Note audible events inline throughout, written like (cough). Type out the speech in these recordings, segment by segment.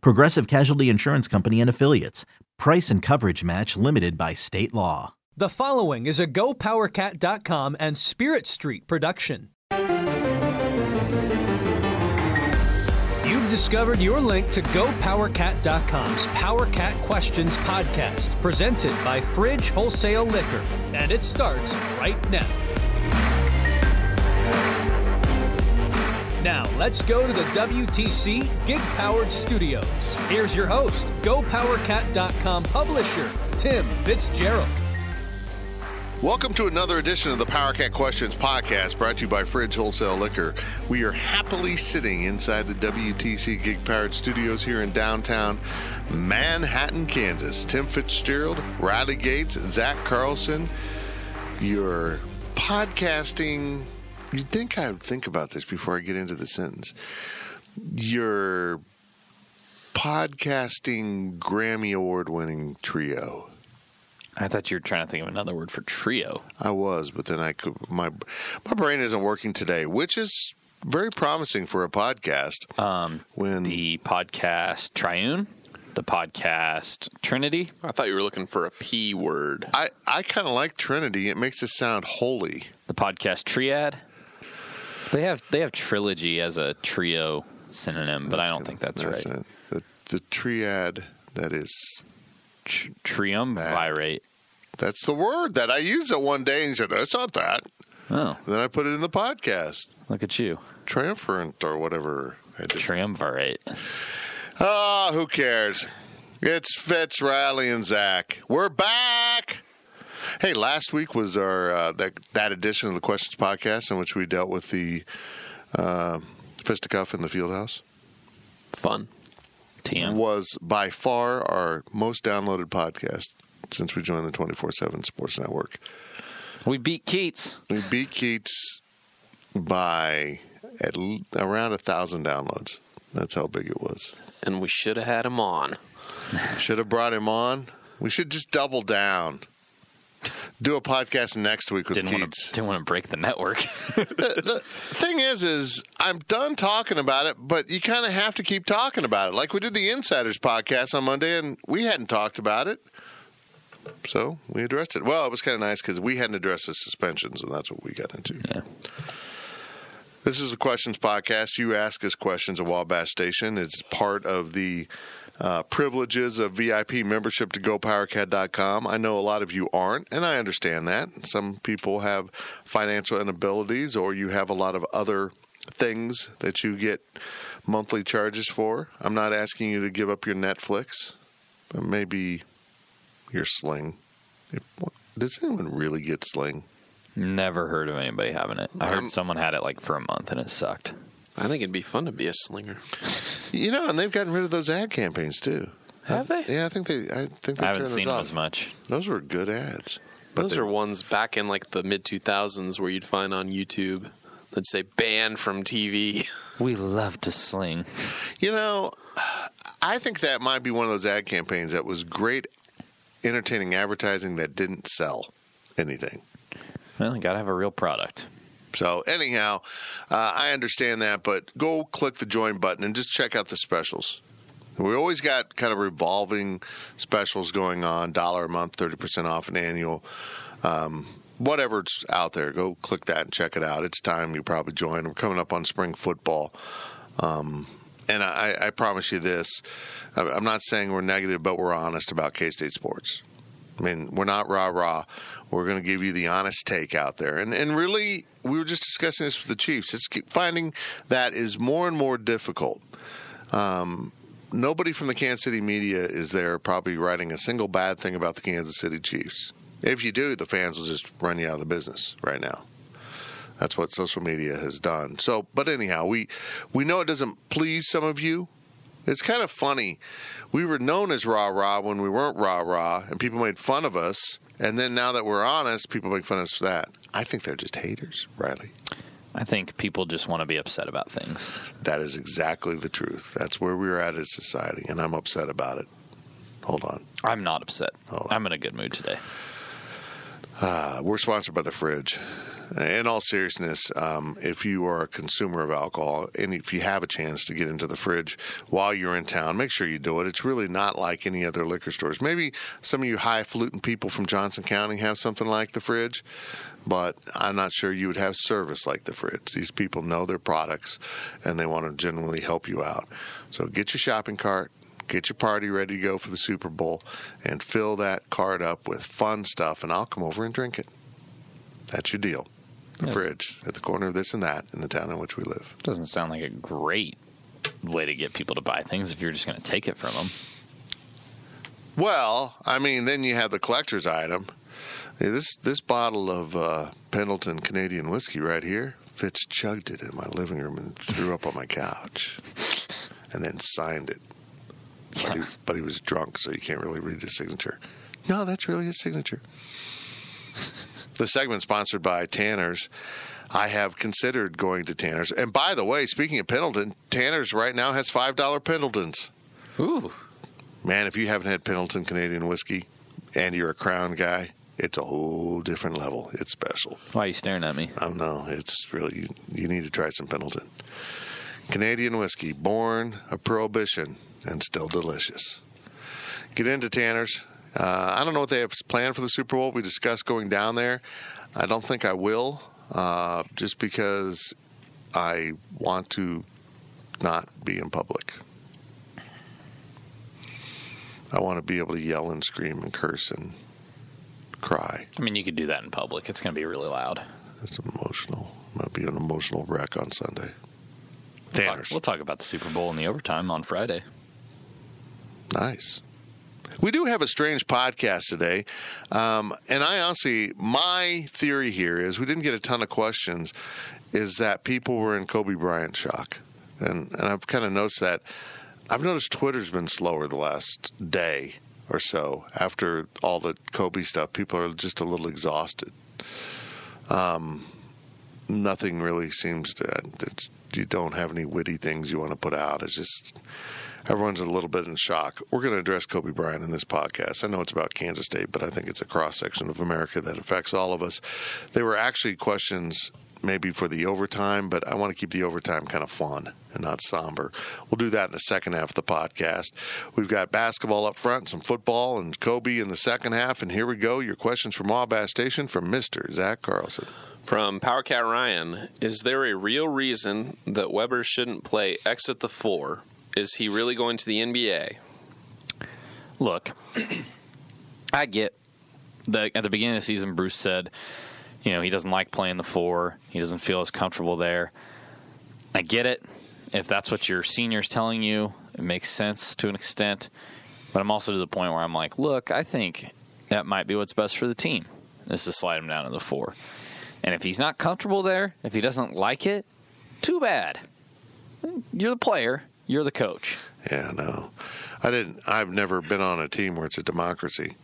Progressive Casualty Insurance Company and Affiliates. Price and coverage match limited by state law. The following is a GoPowerCat.com and Spirit Street production. You've discovered your link to GoPowerCat.com's PowerCat Questions podcast, presented by Fridge Wholesale Liquor, and it starts right now. Now, let's go to the WTC Gig Powered Studios. Here's your host, GoPowerCat.com publisher, Tim Fitzgerald. Welcome to another edition of the PowerCat Questions podcast brought to you by Fridge Wholesale Liquor. We are happily sitting inside the WTC Gig Powered Studios here in downtown Manhattan, Kansas. Tim Fitzgerald, Riley Gates, Zach Carlson, your podcasting. You'd think I would think about this before I get into the sentence. Your podcasting Grammy Award winning trio. I thought you were trying to think of another word for trio. I was, but then I could my my brain isn't working today, which is very promising for a podcast. Um, when the podcast Triune, the podcast Trinity. I thought you were looking for a P word. I I kind of like Trinity. It makes it sound holy. The podcast Triad. They have they have trilogy as a trio synonym, but I don't think that's, right. it. The the triad that is Tr- triumvirate. that's the word that I used it one day and said that's not that. Oh, Then I put it in the podcast. look at you, Triumphant or whatever. I did. triumvirate. Ah, who cares? It's Fitz, Riley, and Zach. We're back. Hey, last week was our uh, that that edition of the Questions podcast in which we dealt with the uh, fisticuff in the field house. Fun. TM. Was by far our most downloaded podcast since we joined the twenty four seven Sports Network. We beat Keats. We beat Keats by at l- around a thousand downloads. That's how big it was. And we should have had him on. Should have brought him on. We should just double down. Do a podcast next week with Didn't Want to, didn't want to break the network. (laughs) the thing is, is I'm done talking about it, but you kind of have to keep talking about it. Like we did the Insiders podcast on Monday, and we hadn't talked about it, so we addressed it. Well, it was kind of nice because we hadn't addressed the suspensions, and that's what we got into. Yeah. This is the Questions Podcast. You ask us questions at Wabash Station. It's part of the uh, privileges of VIP membership to GoPowerCat.com. I know a lot of you aren't, and I understand that. Some people have financial inabilities, or you have a lot of other things that you get monthly charges for. I'm not asking you to give up your Netflix, but maybe your Sling. Does anyone really get Sling? Never heard of anybody having it. I heard someone had it like for a month and it sucked. I think it'd be fun to be a slinger. (laughs) You know, and they've gotten rid of those ad campaigns too. Have they? Yeah, I think they. I think they I haven't turned seen those them off. as much. Those were good ads. But Those they- are ones back in like the mid 2000s where you'd find on YouTube that say banned from TV. (laughs) We love to sling. You know, I think that might be one of those ad campaigns that was great, entertaining advertising that didn't sell anything. Well, you gotta have a real product. So anyhow, uh, I understand that, but go click the join button and just check out the specials. We always got kind of revolving specials going on: dollar a month, thirty percent off an annual. Um, whatever's out there, go click that and check it out. It's time you probably join. We're coming up on spring football. Um, and I, I promise you this: I'm not saying we're negative, but we're honest about K State sports. I mean, we're not rah rah. We're going to give you the honest take out there. And and really, we were just discussing this with the Chiefs. It's finding that is more and more difficult. Um, nobody from the Kansas City media is there probably writing a single bad thing about the Kansas City Chiefs. If you do, the fans will just run you out of the business right now. That's what social media has done. So, but anyhow, we we know it doesn't please some of you, It's kind of funny. We were known as rah rah when we weren't rah rah, and people made fun of us. And then now that we're honest, people make fun of us for that. I think they're just haters, Riley. I think people just want to be upset about things. That is exactly the truth. That's where we're at as society, and I'm upset about it. Hold on. I'm not upset. I'm in a good mood today. Uh, we're sponsored by the fridge. In all seriousness, um, if you are a consumer of alcohol and if you have a chance to get into the fridge while you're in town, make sure you do it. It's really not like any other liquor stores. Maybe some of you highfalutin people from Johnson County have something like the fridge, but I'm not sure you would have service like the fridge. These people know their products and they want to genuinely help you out. So get your shopping cart, get your party ready to go for the Super Bowl, and fill that cart up with fun stuff, and I'll come over and drink it. That's your deal. The fridge at the corner of this and that in the town in which we live. Doesn't sound like a great way to get people to buy things if you're just going to take it from them. Well, I mean, then you have the collector's item. Yeah, this this bottle of uh, Pendleton Canadian whiskey right here. Fitz chugged it in my living room and threw up on my couch, and then signed it. But, he, but he was drunk, so you can't really read his signature. No, that's really his signature. The segment sponsored by Tanner's. I have considered going to Tanner's. And by the way, speaking of Pendleton, Tanner's right now has $5 Pendletons. Ooh. Man, if you haven't had Pendleton Canadian whiskey and you're a Crown guy, it's a whole different level. It's special. Why are you staring at me? I don't know. It's really, you, you need to try some Pendleton. Canadian whiskey, born of prohibition and still delicious. Get into Tanner's. Uh, I don't know what they have planned for the Super Bowl. We discussed going down there. I don't think I will, uh, just because I want to not be in public. I want to be able to yell and scream and curse and cry. I mean, you could do that in public. It's going to be really loud. It's emotional. Might be an emotional wreck on Sunday. We'll talk, we'll talk about the Super Bowl in the overtime on Friday. Nice. We do have a strange podcast today. Um, and I honestly, my theory here is we didn't get a ton of questions, is that people were in Kobe Bryant shock. And, and I've kind of noticed that. I've noticed Twitter's been slower the last day or so after all the Kobe stuff. People are just a little exhausted. Um, nothing really seems to, you don't have any witty things you want to put out. It's just everyone's a little bit in shock. We're going to address Kobe Bryant in this podcast. I know it's about Kansas State, but I think it's a cross section of America that affects all of us. There were actually questions maybe for the overtime, but I want to keep the overtime kind of fun and not somber. We'll do that in the second half of the podcast. We've got basketball up front, some football, and Kobe in the second half. And here we go. Your questions from Wabash Station from Mr. Zach Carlson. From Powercat Ryan, is there a real reason that Weber shouldn't play X at the four? Is he really going to the NBA? Look, (clears throat) I get the at the beginning of the season. Bruce said, you know, he doesn't like playing the four. He doesn't feel as comfortable there. I get it. If that's what your senior's telling you, it makes sense to an extent. But I'm also to the point where I'm like, look, I think that might be what's best for the team is to slide him down to the four. And if he's not comfortable there, if he doesn't like it, too bad. You're the player. You're the coach. Yeah, no, I didn't. I've never been on a team where it's a democracy.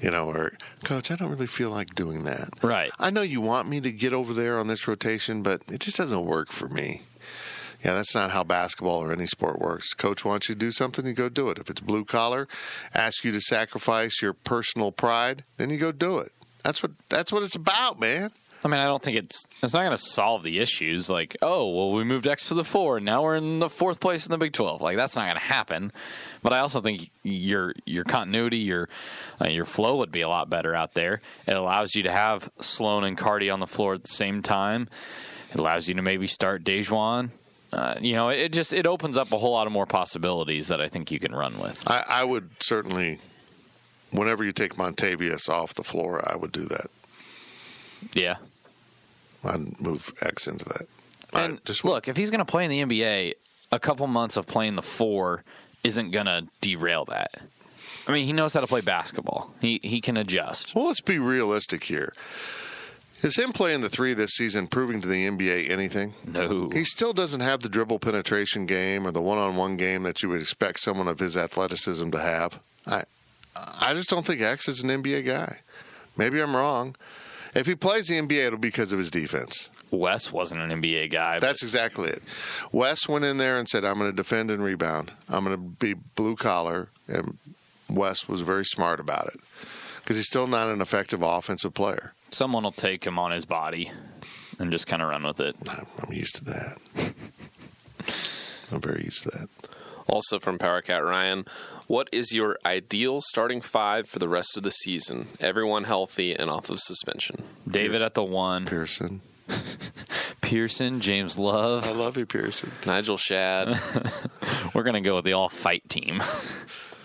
You know, or coach, I don't really feel like doing that. Right. I know you want me to get over there on this rotation, but it just doesn't work for me. Yeah, that's not how basketball or any sport works. Coach wants you to do something, you go do it. If it's blue collar, ask you to sacrifice your personal pride, then you go do it. That's what that's what it's about, man. I mean, I don't think it's it's not going to solve the issues. Like, oh, well, we moved X to the four, and now we're in the fourth place in the Big Twelve. Like, that's not going to happen. But I also think your your continuity, your uh, your flow would be a lot better out there. It allows you to have Sloan and Cardi on the floor at the same time. It allows you to maybe start DaJuan. Uh, you know, it just it opens up a whole lot of more possibilities that I think you can run with. I, I would certainly, whenever you take Montavious off the floor, I would do that. Yeah. I'd move X into that. And I just look, if he's going to play in the NBA, a couple months of playing the four isn't going to derail that. I mean, he knows how to play basketball. He he can adjust. Well, let's be realistic here. Is him playing the three this season proving to the NBA anything? No. He still doesn't have the dribble penetration game or the one-on-one game that you would expect someone of his athleticism to have. I, I just don't think X is an NBA guy. Maybe I'm wrong. If he plays the NBA, it'll be because of his defense. Wes wasn't an NBA guy. That's exactly it. Wes went in there and said, "I'm going to defend and rebound. I'm going to be blue collar." And Wes was very smart about it because he's still not an effective offensive player. someone will take him on his body and just kind of run with it. I'm I'm used to that. (laughs) I'm very used to that. Also from Power Cat Ryan, what is your ideal starting five for the rest of the season? Everyone healthy and off of suspension. David at the one, Pearson, (laughs) Pearson, James Love. I love you, Pearson. Nigel Shadd. (laughs) We're gonna go with the all fight team.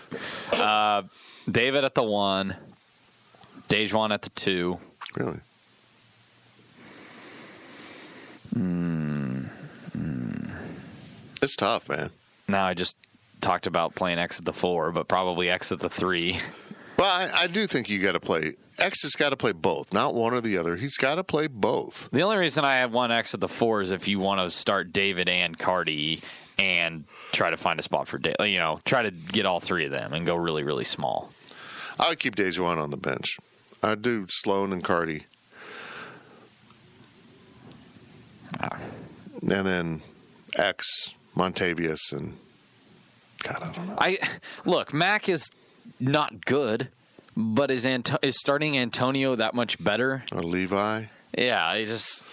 (laughs) uh, David at the one, DaJuan at the two. Really? It's tough, man. Now I just talked about playing X at the four, but probably X at the three. Well, I, I do think you got to play. X has got to play both, not one or the other. He's got to play both. The only reason I have one X at the four is if you want to start David and Cardi and try to find a spot for David. You know, try to get all three of them and go really, really small. I would keep DaJuan on the bench. I'd do Sloan and Cardi. Ah. And then X, Montavious, and God, I don't know. I look, Mac is not good, but is Anto- is starting Antonio that much better? Or Levi. Yeah, I just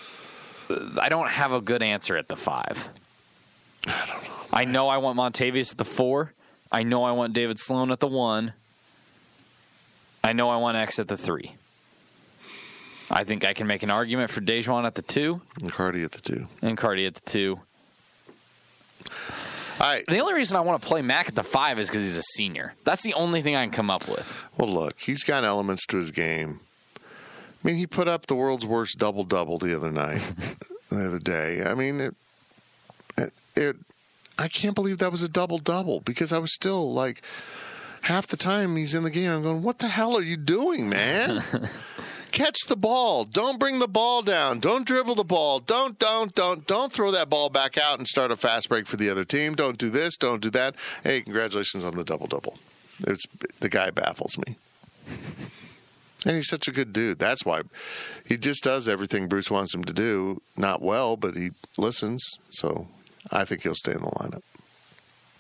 I don't have a good answer at the five. I don't know. I know I want Montavious at the four. I know I want David Sloan at the one. I know I want X at the three. I think I can make an argument for DaJuan at the two And Cardi at the two. and Cardi at the two. All right. The only reason I want to play Mac at the five is because he's a senior. That's the only thing I can come up with. Well, look, he's got elements to his game. I mean, he put up the world's worst double double the other night, (laughs) the other day. I mean, it, it, it, I can't believe that was a double double because I was still like, half the time he's in the game, I'm going, what the hell are you doing, man? (laughs) Catch the ball. Don't bring the ball down. Don't dribble the ball. Don't, don't, don't, don't throw that ball back out and start a fast break for the other team. Don't do this. Don't do that. Hey, congratulations on the double double. It's the guy baffles me. And he's such a good dude. That's why he just does everything Bruce wants him to do. Not well, but he listens. So I think he'll stay in the lineup.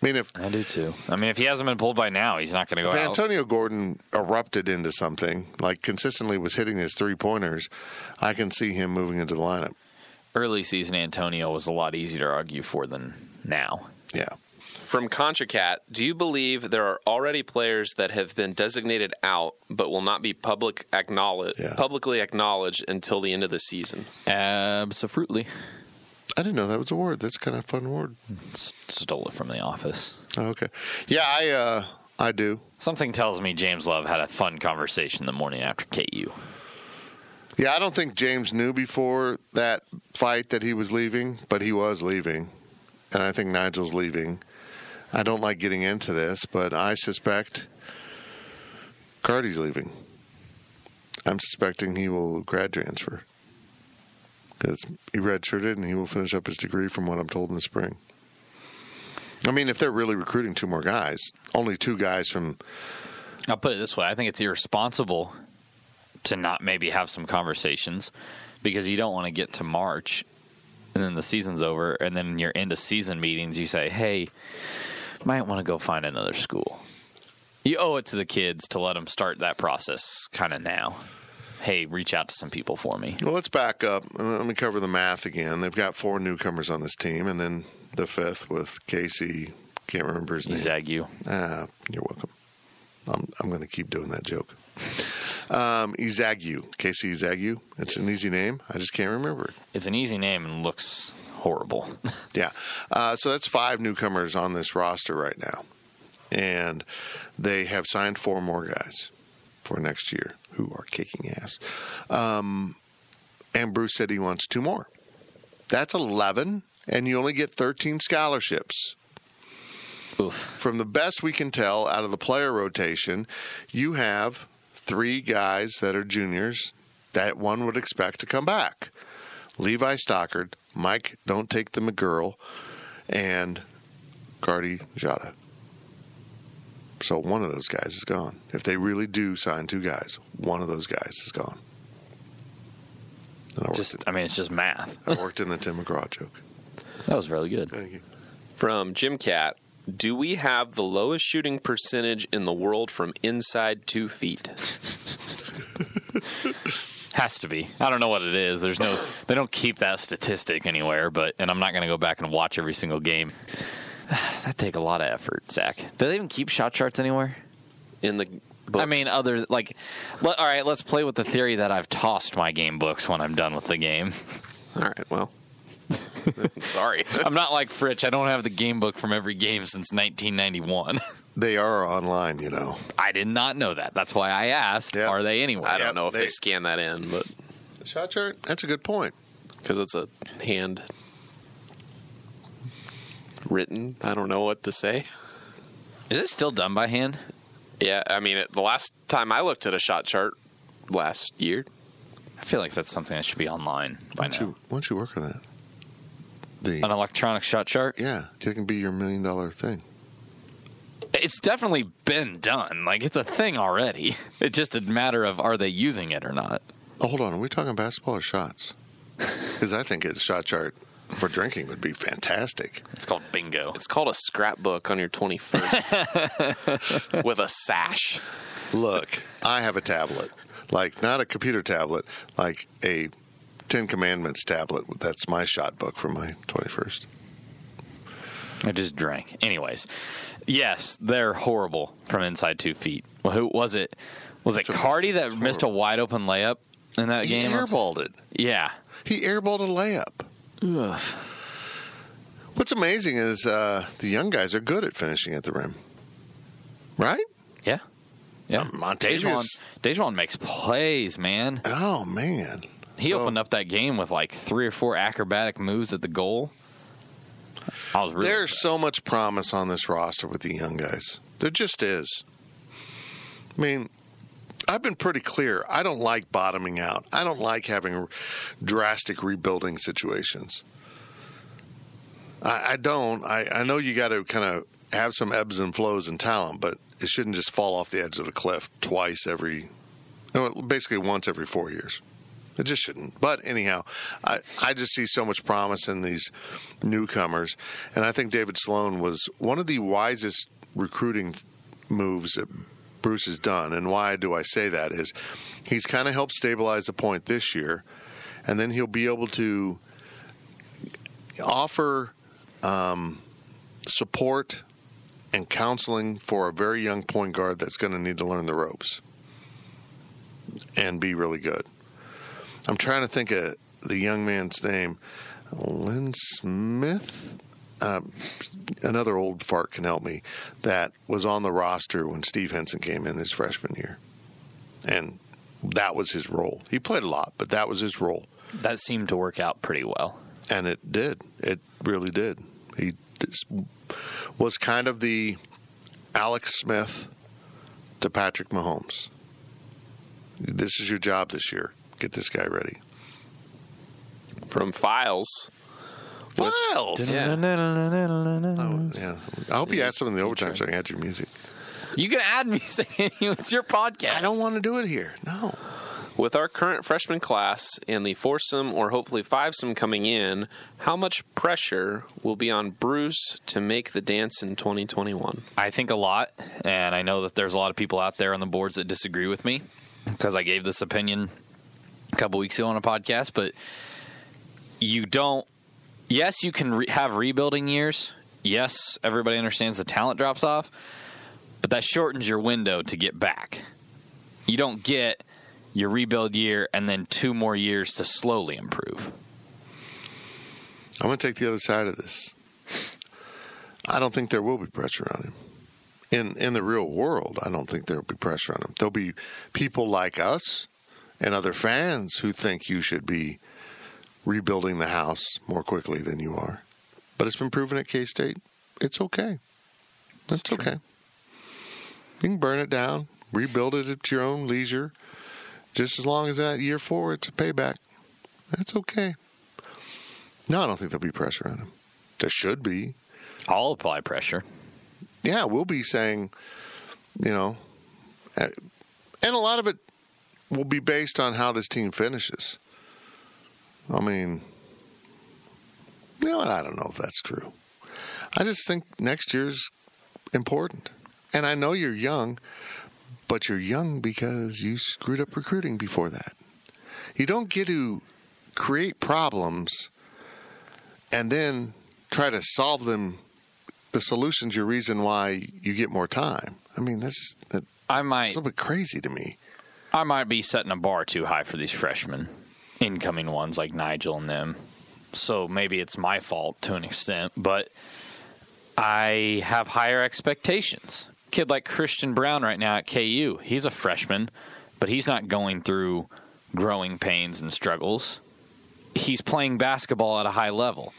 I mean, if, I do too. I mean, if he hasn't been pulled by now, he's not going to go if out. Antonio Gordon erupted into something, like consistently was hitting his three pointers, I can see him moving into the lineup. Early season Antonio was a lot easier to argue for than now. Yeah. From ContraCat, do you believe there are already players that have been designated out but will not be public acknowledge, Yeah. publicly acknowledged until the end of the season? Absolutely. I didn't know that was a word. That's kind of a fun word. S- Stole it from the office. Oh, okay. Yeah, I uh, I do. Something tells me James Love had a fun conversation the morning after KU. Yeah, I don't think James knew before that fight that he was leaving, but he was leaving. And I think Nigel's leaving. I don't like getting into this, but I suspect Cardi's leaving. I'm suspecting he will grad transfer because he redshirted and he will finish up his degree from what I'm told in the spring. I mean, if they're really recruiting two more guys, only two guys from I'll put it this way: I think it's irresponsible to not maybe have some conversations because you don't want to get to March and then the season's over, and then your end of season meetings, you say, "Hey, might want to go find another school." You owe it to the kids to let them start that process kind of now. Hey, reach out to some people for me. Well, let's back up. Uh, Let me cover the math again. They've got four newcomers on this team, and then the fifth with Casey. Can't remember his name. Zagu. Ah, you're welcome. I'm, I'm going to keep doing that joke. Um, Izagu. Kaosi Ezeagu. It's an easy name. I just can't remember it. It's an easy name and looks horrible. (laughs) Yeah. Uh, so that's five newcomers on this roster right now. And they have signed four more guys for next year who are kicking ass. Um, and Bruce said he wants two more. That's 11, and you only get 13 scholarships. Oof. From the best we can tell out of the player rotation, you have three guys that are juniors that one would expect to come back. Levi Stockard, Mike Don't Take the McGuirl, and Gardy Jada. So one of those guys is gone. If they really do sign two guys, one of those guys is gone. I worked, Just, I mean, it's just math. I worked in the Tim McGraw joke. That was really good. Thank you. From Jim Cat, do we have the lowest shooting percentage in the world from inside two feet? (laughs) Has to be. I don't know what it is. There's no. They don't keep that statistic anywhere. But and I'm not going to go back and watch every single game. (sighs) That take a lot of effort, Zach. Do they even keep shot charts anywhere? In the book? I mean, other like, let, all right. Let's play with the theory that I've tossed my game books when I'm done with the game. all right, well, (laughs) sorry. I'm not like Fritch. I don't have the game book from every game since 1991. (laughs) They are online, you know. I did not know that. That's why I asked. Yeah. Are they anywhere? I don't Yep, know if they, they- scan that in, but The shot chart? That's a good point. because it's a hand written, I don't know what to say. Is it still done by hand? Yeah, I mean, it, the last time I looked at a shot chart last year, I feel like that's something that should be online by Why don't, now. you, why don't you work on that? The An electronic shot chart. yeah, it can be your million dollar thing. It's definitely been done. Like it's a thing already. (laughs) It's just a matter of are they using it or not. Oh, hold on. Are we talking basketball or shots? (laughs) Because I think it's shot chart for drinking would be fantastic. It's called bingo. it's called a scrapbook on your 21st (laughs) with a sash. Look, I have a tablet, like not a computer tablet, like a Ten Commandments tablet. That's my shot book for my twenty first. I just drank. Anyways, yes, they're horrible from inside two feet. Well, who was it? Was it It's a- Cardi that it's missed a wide open layup in that He game? airballed it. Yeah. He airballed a layup. What's amazing is uh, the young guys are good at finishing at the rim, right? Yeah. Yeah. Montavious- DaJuan, DaJuan makes plays, man. Oh man, He So- opened up that game with like three or four acrobatic moves at the goal. I was really There's so much promise on this roster with the young guys. There just is. I mean, I've been pretty clear. I don't like bottoming out. I don't like having drastic rebuilding situations. I, I don't. I, I know you got to kind of have some ebbs and flows in talent, but it shouldn't just fall off the edge of the cliff twice every, basically once every four years. It just shouldn't. But anyhow, I, I just see so much promise in these newcomers. And I think David Sloan was one of the wisest recruiting moves Bruce has done. And why do I say that is he's kind of helped stabilize the point this year. And then he'll be able to offer um, support and counseling for a very young point guard that's going to need to learn the ropes and be really good. I'm trying to think of the young man's name. Lynn Smith? Uh, another old fart can help me. That was on the roster when Steve Henson came in his freshman year. And that was his role. He played a lot, but that was his role. that seemed to work out pretty well. And it did. It really did. He was kind of the Alex Smith to Patrick Mahomes. This is your job this year. Get this guy ready. From Files. Files. Yeah. Oh, yeah. I hope you asked some in the overtime so I can add your music. You can add music. (laughs) it's your podcast. I don't want to do it here. No. With our current freshman class and the foursome or hopefully fivesome coming in, how much pressure will be on Bruce to make the dance in 2021? I think a lot, and I know that there's a lot of people out there on the boards that disagree with me because I gave this opinion a couple weeks ago on a podcast. But you don't. Yes, you can re- have rebuilding years. Yes, everybody understands the talent drops off, but that shortens your window to get back. You don't get your rebuild year and then two more years to slowly improve. I'm going to take the other side of this. I don't think there will be pressure on him. In in the real world, I don't think there will be pressure on him. There'll be people like us and other fans who think you should be rebuilding the house more quickly than you are. But it's been proven at K State. It's okay. It's okay. You can burn it down, rebuild it at your own leisure. just as long as that year four it's a payback. That's okay. No, I don't think there'll be pressure on him. There should be. I'll apply pressure. Yeah, we'll be saying, you know, and a lot of it will be based on how this team finishes. I mean, you know what? I don't know if that's true. I just think next year's important. And I know you're young, but you're young because you screwed up recruiting before that. You don't get to create problems and then try to solve them. The solution's your reason why you get more time. I mean, that's that's I might a little bit crazy to me. I might be setting a bar too high for these freshmen, incoming ones like Nigel and them. So maybe it's my fault to an extent, but I have higher expectations. Kid like Christian Braun right now at KU, he's a freshman, but he's not going through growing pains and struggles. He's playing basketball at a high level.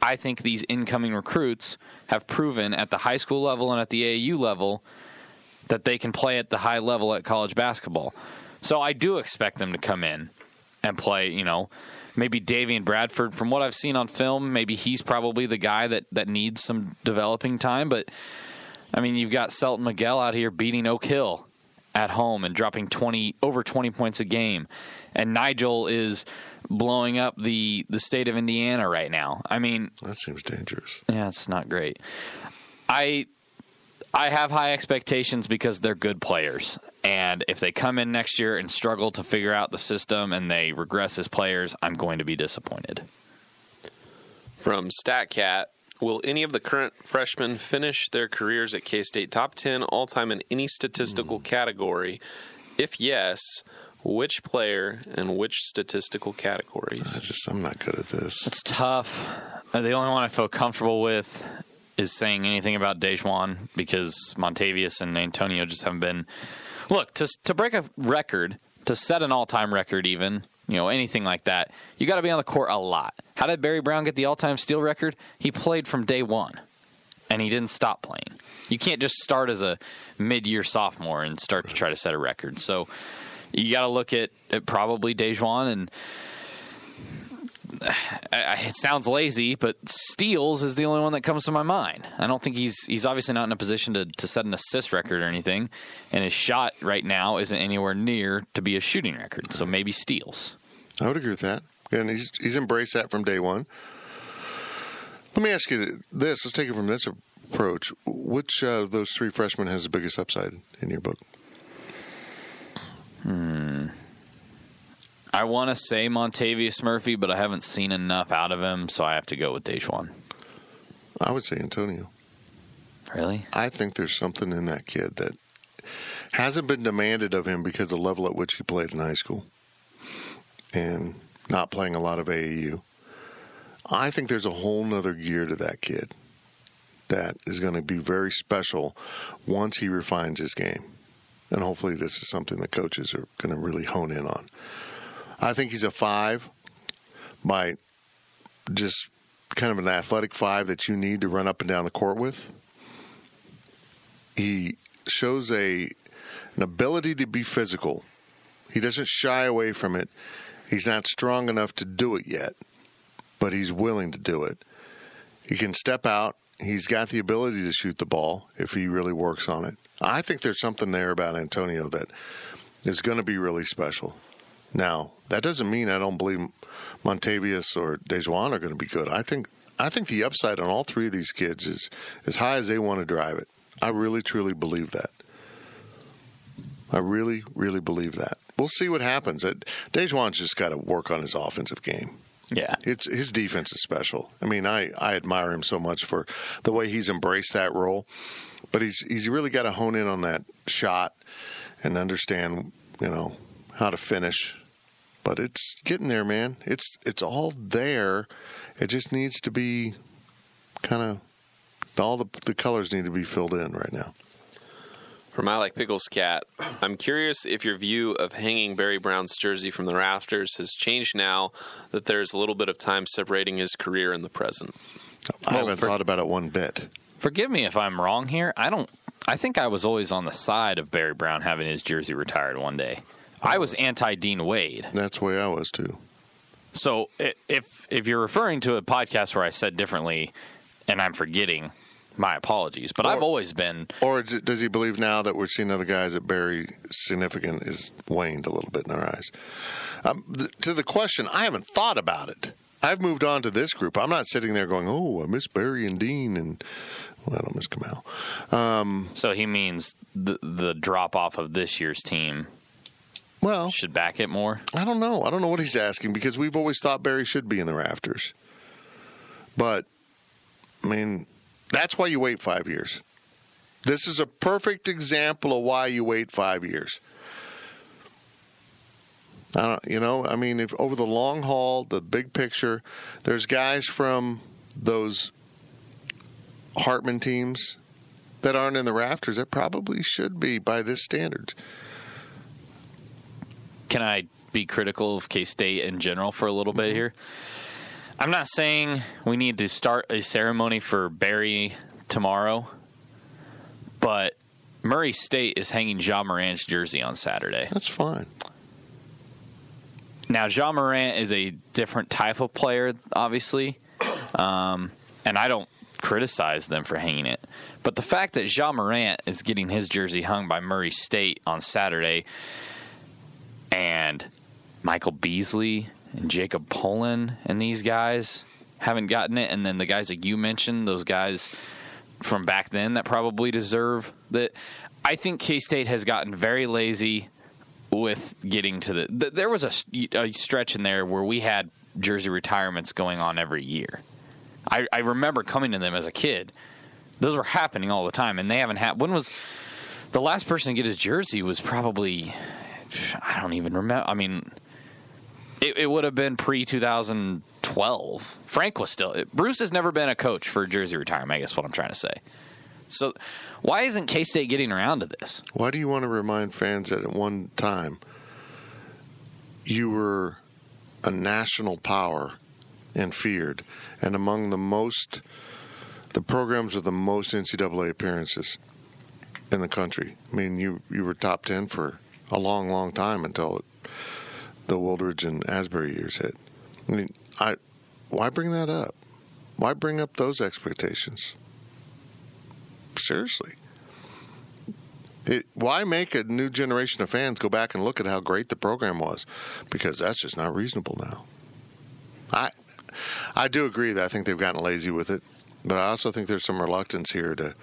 I think these incoming recruits have proven at the high school level and at the AAU level that they can play at the high level at college basketball. So I do expect them to come in and play, you know, maybe Davion Bradford, from what I've seen on film, maybe he's probably the guy that, that needs some developing time. But I mean, you've got Selton Miguel out here beating Oak Hill at home and dropping 20 over 20 points a game. And Nigel is blowing up the, the state of Indiana right now. I mean, That seems dangerous. yeah, it's not great. I I have high expectations because they're good players. And if they come in next year and struggle to figure out the system and they regress as players, I'm going to be disappointed. From StatCat, will any of the current freshmen finish their careers at K State top 10 all time in any statistical category? If yes, which player and which statistical categories? I just I'm not good at this. It's tough. Uh, The only one I feel comfortable with is saying anything about DaJuan because Montavious and Antonio just haven't been. Look, to to break a record, to set an all time record, even you know anything like that, you got to be on the court a lot. How did Barry Brown get the all time steal record? He played from day one, and he didn't stop playing. You can't just start as a mid year sophomore and start to try to set a record. So you got to look at, at probably DaJuan and. I, it sounds lazy, but steals is the only one that comes to my mind. I don't think he's he's obviously not in a position to, to set an assist record or anything, and his shot right now isn't anywhere near to be a shooting record. So maybe steals. I would agree with that. And he's he's embraced that from day one. Let me ask you this. Let's take it from this approach. Which uh, of those three freshmen has the biggest upside in your book? I want to say Montavious Murphy, but I haven't seen enough out of him, so I have to go with DaJuan. I would say Antonio. Really? I think there's something in that kid that hasn't been demanded of him because of the level at which he played in high school and not playing a lot of AAU. I think there's a whole nother gear to that kid that is going to be very special once he refines his game. And hopefully, this is something the coaches are going to really hone in on. I think he's a five by just kind of an athletic five that you need to run up and down the court with he shows a an ability to be physical. He doesn't shy away from it. He's not strong enough to do it yet, but he's willing to do it. He can step out. He's got the ability to shoot the ball if he really works on it. I think there's something there about Antonio that is going to be really special. Now, that doesn't mean I don't believe Montavious or DaJuan are going to be good. I think I think the upside on all three of these kids is as high as they want to drive it. I really truly believe that. I really, really believe that. We'll see what happens. DaJuan's just got to work on his offensive game. Yeah. It's his defense is special. I mean, I, I admire him so much for the way he's embraced that role. But he's he's really got to hone in on that shot and understand, you know, how to finish. But it's getting there, man. It's it's all there. It just needs to be kind of all the the colors need to be filled in right now. From I Like Pickles Cat, I'm curious if your view of hanging Barry Brown's jersey from the rafters has changed now that there's a little bit of time separating his career and the present. I haven't for- thought about it one bit. Forgive me if I'm wrong here. I don't. I think I was always on the side of Barry Brown having his jersey retired one day. I was anti Dean Wade. That's the way I was too. So if if you're referring to a podcast where I said differently, and I'm forgetting, my apologies. But I've always been Or it, does he believe now that we're seeing other guys that Barry significant is waned a little bit in our eyes? Um, th- to the question, I haven't thought about it. I've moved on to this group. I'm not sitting there going, "Oh, I miss Barry and Dean," and well, I don't miss Kamau. so he means the the drop off of this year's team Well, should back it more. I don't know. I don't know what he's asking because we've always thought Barry should be in the rafters. But I mean, that's why you wait five years. This is a perfect example of why you wait five years. I don't, you know, I mean, if over the long haul, the big picture, there's guys from those Hartman teams that aren't in the rafters that probably should be by this standards. Can I be critical of K State in general for a little bit here? I'm not saying we need to start a ceremony for Barry tomorrow, but Murray State is hanging John Morant's jersey on Saturday. That's fine. Now, Ja Morant is a different type of player, obviously, (clears throat) um, and I don't criticize them for hanging it. But the fact that Ja Morant is getting his jersey hung by Murray State on Saturday, and Michael Beasley and Jacob Pullen and these guys haven't gotten it, and then the guys that you mentioned, those guys from back then that probably deserve that. I think K State has gotten very lazy with getting to the. th- There was a stretch in there where we had jersey retirements going on every year. I, I remember coming to them as a kid. Those were happening all the time, and they haven't had. When was the last person to get his jersey? Was probably I don't even remember. I mean, it, it would have been pre two thousand twelve. Frank was still. Bruce has never been a coach for jersey retirement. I guess what I'm trying to say. So, why isn't K State getting around to this? Why do you want to remind fans that at one time you were a national power and feared, and among the most, the programs with the most NCAA appearances in the country? I mean, you you were top ten for a long, long time until the Wooldridge and Asbury years hit. I mean, I why bring that up? Why bring up those expectations? Seriously. It, why make a new generation of fans go back and look at how great the program was? Because that's just not reasonable now. I I do agree that I think they've gotten lazy with it, but I also think there's some reluctance here to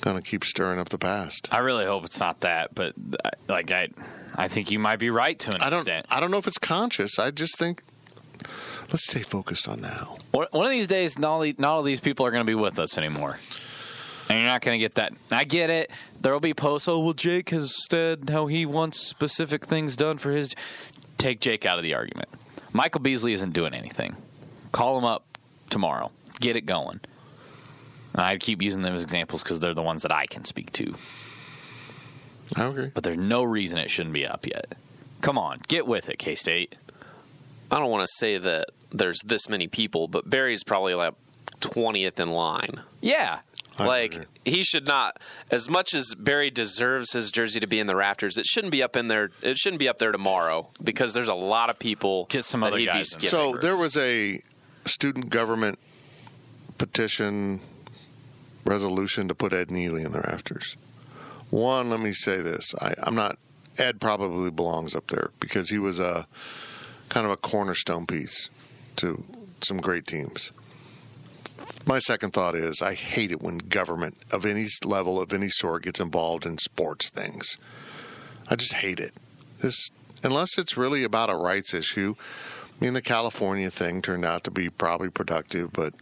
kind of keep stirring up the past. I really hope it's not that, but uh, like I, I think you might be right to an I don't extent. I don't know if it's conscious. I just think let's stay focused on now. One one of these days, not all, not all these people are going to be with us anymore. And you're not going to get that. I get it. There will be posts. Oh, well, Jake has said how he wants specific things done for his. Take Jake out of the argument. Michael Beasley isn't doing anything. Call him up tomorrow. Get it going. And I keep using them as examples because they're the ones that I can speak to. I agree. But there's no reason it shouldn't be up yet. Come on, get with it, K State. I don't want to say that there's this many people, but Barry's probably like 20th in line. Yeah, I like agree. he should not as much as Barry deserves his jersey to be in the rafters, it shouldn't be up in there it shouldn't be up there tomorrow because there's a lot of people Get some that other he'd guys in. skipping. So there was a student government petition resolution to put Ed Nealy in the rafters. One, let me say this: I, I'm not. Ed probably belongs up there because he was a kind of a cornerstone piece to some great teams. My second thought is I hate it when government of any level of any sort gets involved in sports things. I just hate it. This unless it's really about a rights issue. I mean, the California thing turned out to be probably productive, but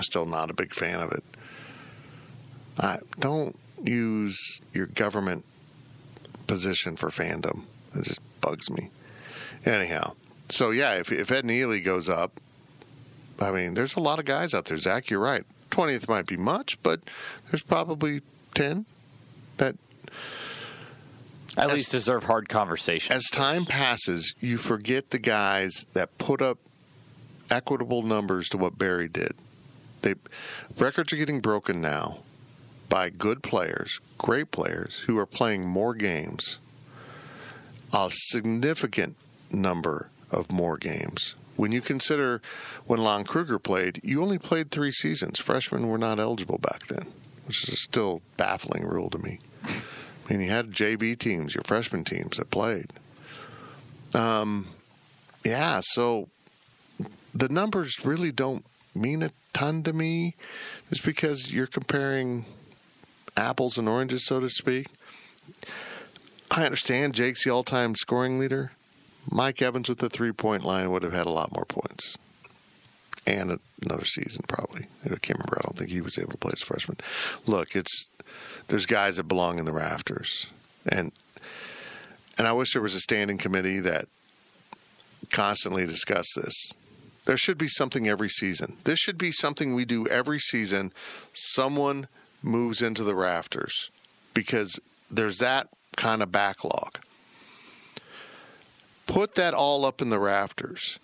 still not a big fan of it. I don't use your government position for fandom. It just bugs me. Anyhow, so yeah, if, if Ed Nealy goes up, I mean, there's a lot of guys out there. Zach, you're right. 20th might be much, but there's probably 10 that at As- least deserve hard conversation. as time passes, you forget the guys that put up equitable numbers to what Barry did. They records are getting broken now by good players, great players who are playing more games. a significant number of more games. When you consider when Lon Kruger played, you only played three seasons. Freshmen were not eligible back then, which is still baffling rule to me. I mean, you had JV teams, your freshman teams that played. Um, yeah, so the numbers really don't mean a ton to me, just because you're comparing apples and oranges, so to speak. I understand Jake's the all-time scoring leader. Mike Evans with the three-point line would have had a lot more points, and another season probably. I can't remember. I don't think he was able to play as a freshman. Look, it's there's guys that belong in the rafters, and and I wish there was a standing committee that constantly discussed this. There should be something every season. This should be something we do every season. Someone moves into the rafters because there's that kind of backlog. Put that all up in the rafters.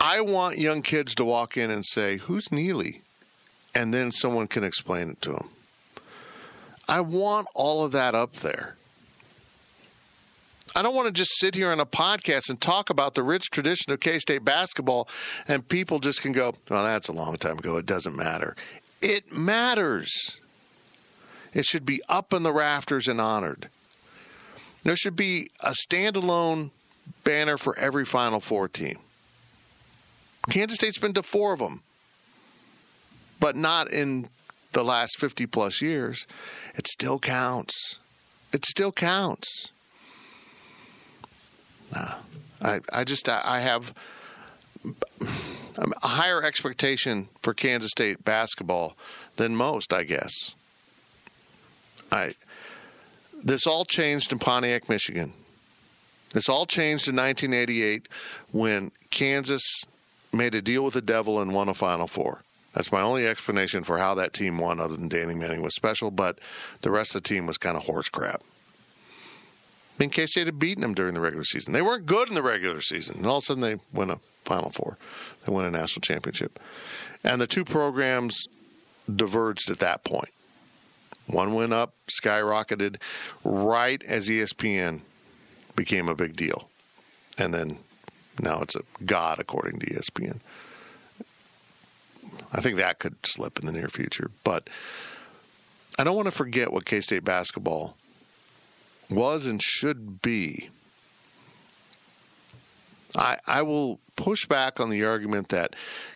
I want young kids to walk in and say, Who's Nealy? And then someone can explain it to them. I want all of that up there. I don't want to just sit here on a podcast and talk about the rich tradition of K State basketball and people just can go, well, that's a long time ago. It doesn't matter. It matters. It should be up in the rafters and honored. There should be a standalone banner for every Final Four team. Kansas State's been to four of them, but not in the last 50 plus years. It still counts. It still counts. Nah, I, I just, I, I have a higher expectation for Kansas State basketball than most, I guess. I, this all changed in Pontiac, Michigan. This all changed in 1988 when Kansas made a deal with the devil and won a Final Four. That's my only explanation for how that team won, other than Danny Manning was special, but the rest of the team was kind of horse crap. I mean, K State had beaten them during the regular season. They weren't good in the regular season, and all of a sudden they win a Final Four. They win a national championship. And the two programs diverged at that point. One went up, skyrocketed right as ESPN became a big deal. And then now it's a god, according to ESPN. I think that could slip in the near future. But I don't want to forget what K State basketball was and should be. I, I will push back on the argument that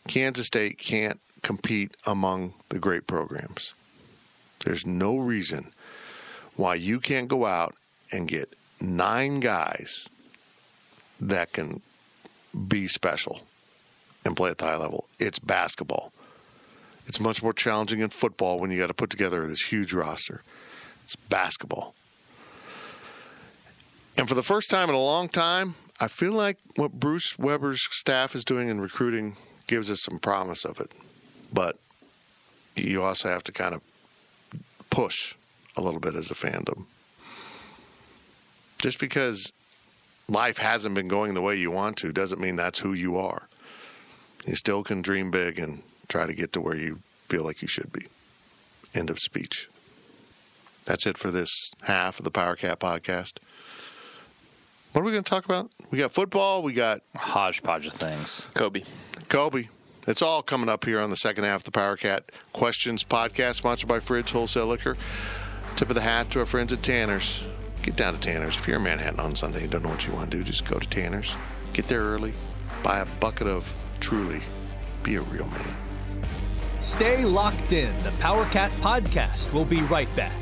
Kansas State can't compete among the great programs. There's no reason why you can't go out and get nine guys that can be special and play at the high level. It's basketball. It's much more challenging in football when you got to put together this huge roster. It's basketball. And for the first time in a long time, I feel like what Bruce Weber's staff is doing in recruiting gives us some promise of it. But you also have to kind of push a little bit as a fandom. Just because life hasn't been going the way you want to doesn't mean that's who you are. You still can dream big and try to get to where you feel like you should be. End of speech. That's it for this half of the Power Cat podcast. What are we going to talk about? We got football. We got hodgepodge of things. Kobe. Kobe. It's all coming up here on the second half of the Power Cat Questions podcast, sponsored by Fridge Wholesale Liquor. Tip of the hat to our friends at Tanner's. Get down to Tanner's. If you're in Manhattan on Sunday and don't know what you want to do, just go to Tanner's. Get there early. Buy a bucket of Truly. Be a real man. Stay locked in. The Power Cat podcast will be right back.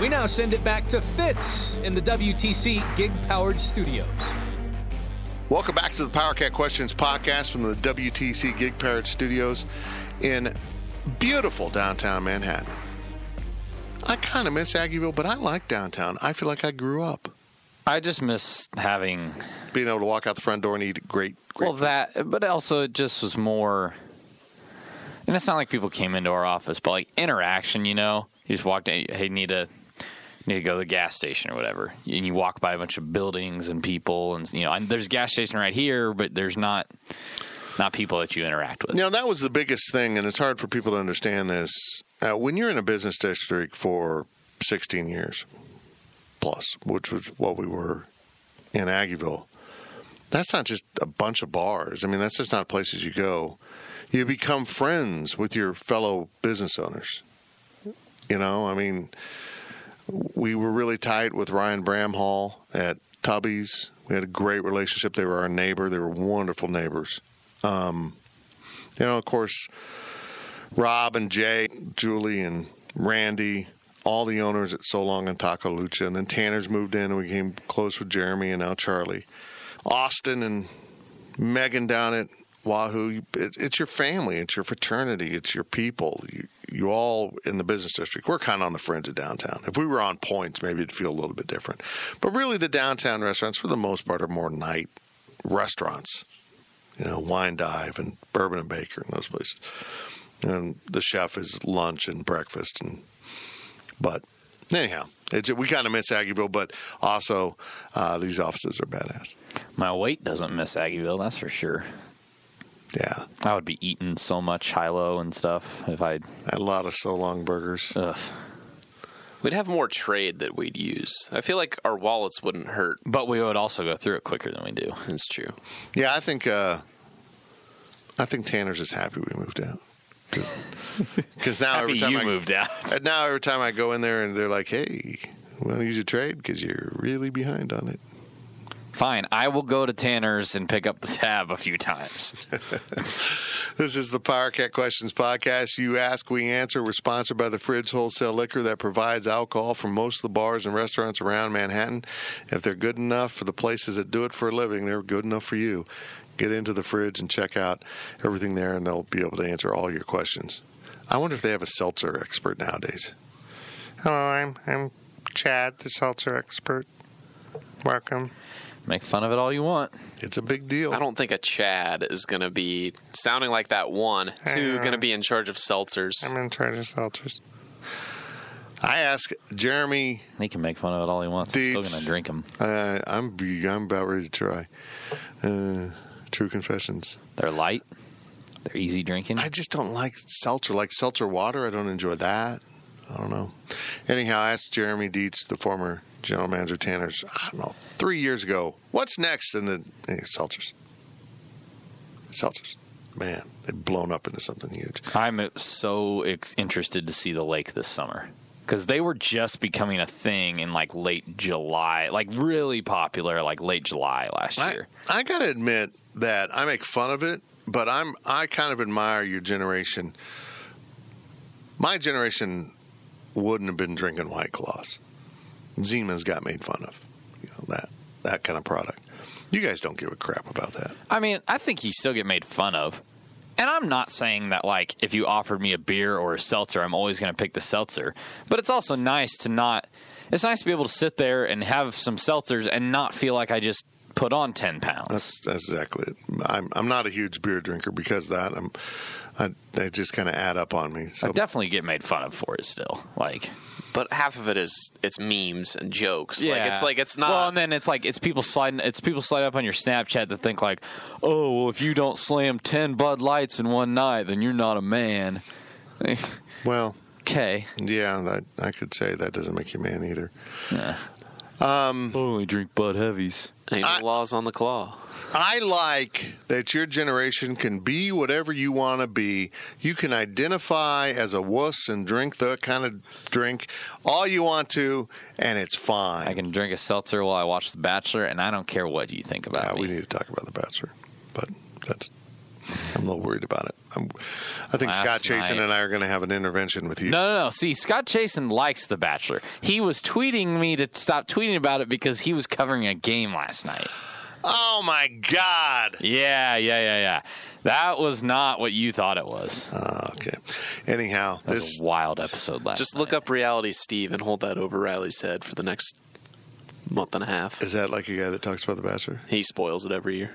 We now send it back to Fitz in the WTC Gig Powered Studios. Welcome back to the PowerCat Questions podcast from the WTC Gig Powered Studios in beautiful downtown Manhattan. I kind of miss Aggieville, but I like downtown. I feel like I grew up. I just miss having being able to walk out the front door and eat great, great well food. that, but also it just was more. And it's not like people came into our office, but like interaction. You know, you just walked in. Hey, need need to go to the gas station or whatever, and you walk by a bunch of buildings and people, and you know, and there's a gas station right here, but there's not not people that you interact with. Now that was the biggest thing, and it's hard for people to understand this. Uh, when you're in a business district for 16 years plus, which was what we were in Aggieville, that's not just a bunch of bars. I mean, that's just not places you go. You become friends with your fellow business owners. You know, I mean, we were really tight with Ryan Bramhall at Tubby's. We had a great relationship. They were our neighbor. They were wonderful neighbors. Um, you know, of course, Rob and Jay, Julie and Randy, all the owners at So Long and Taco Lucha, and then Tanner's moved in and we came close with Jeremy and now Charlie. Austin and Megan down at Wahoo, it, it's your family, it's your fraternity, it's your people. You, you all in the business district. We're kind of on the fringe of downtown. If we were on Poyntz, maybe it'd feel a little bit different. But really, the downtown restaurants, for the most part, are more night restaurants. You know, Wine Dive and Bourbon and Baker and those places. And the chef is lunch and breakfast and but anyhow, it's we kind of miss Aggieville, but also uh, these offices are badass. My weight doesn't miss Aggieville, that's for sure. Yeah, I would be eating so much high-low and stuff if I had a lot of so long burgers. Ugh. We'd have more trade that we'd use. I feel like our wallets wouldn't hurt. But we would also go through it quicker than we do. That's true. Yeah, I think uh, I think Tanner's is happy we moved out. Because (laughs) now every time you I moved out, (laughs) and now every time I go in there and they're like, "Hey, want to use your trade because you're really behind on it." Fine, I will go to Tanner's and pick up the tab a few times. (laughs) this is the PowerCat Questions podcast. You ask, we answer. We're sponsored by the Fridge Wholesale Liquor that provides alcohol for most of the bars and restaurants around Manhattan. If they're good enough for the places that do it for a living, they're good enough for you. Get into the fridge and check out everything there, and they'll be able to answer all your questions. I wonder if they have a seltzer expert nowadays. Hello, I'm I'm Chad, the seltzer expert. Welcome. Make fun of it all you want. It's a big deal. I don't think a Chad is going to be sounding like that one. Two, going to be in charge of seltzers. I'm in charge of seltzers. I ask Jeremy. He can make fun of it all he wants. I'm still going to drink them. Uh, I'm I'm about ready to try. Uh, True confessions. They're light. They're easy drinking. I just don't like seltzer. Like seltzer water, I don't enjoy that. I don't know. Anyhow, I asked Jeremy Dietz, the former general manager Tanner's, I don't know, three years ago, what's next in the eh, seltzers? Seltzers. Man, they've blown up into something huge. I'm so ex- interested to see the lake this summer because they were just becoming a thing in like late July, like really popular, like late July last year. I, I got to admit that I make fun of it, but I'm I kind of admire your generation. My generation wouldn't have been drinking White Claws. Zima's got made fun of, you know that that kind of product. You guys don't give a crap about that. I mean, I think you still get made fun of. And I'm not saying that, like, if you offered me a beer or a seltzer, I'm always going to pick the seltzer. But it's also nice to not. It's nice to be able to sit there and have some seltzers and not feel like I just put on 10 pounds. That's, that's exactly it. I'm, I'm not a huge beer drinker because that. I'm, I, they just kind of add up on me. So. I definitely get made fun of for it still. Like, but half of it is it's memes and jokes. Yeah. Like it's like it's not. Well, and then it's like it's people sliding. It's people slide up on your Snapchat that think like, oh, well, if you don't slam ten Bud Lights in one night, then you're not a man. (laughs) well, okay. Yeah, that, I could say that doesn't make you a man either. Yeah. Um. Only drink Bud Heavies. Ain't no laws on the claw. I like that your generation can be whatever you want to be. You can identify as a wuss and drink the kind of drink all you want to, and it's fine. I can drink a seltzer while I watch The Bachelor, and I don't care what you think about Yeah, me. we need to talk about the Bachelor, but that's. I'm a little worried about it. I'm, I think Last Scott Chasen night- and I are going to have an intervention with you. No, no, no. See, Scott Chasen likes The Bachelor. He was tweeting me to stop tweeting about it because he was covering a game last night. Oh my God! Yeah, yeah, yeah, yeah. That was not what you thought it was. Oh, okay. Anyhow, That this was a wild episode last Just night. look up reality Steve and hold that over Riley's head for the next month and a half. is that like a guy that talks about the Bachelor? He spoils it every year.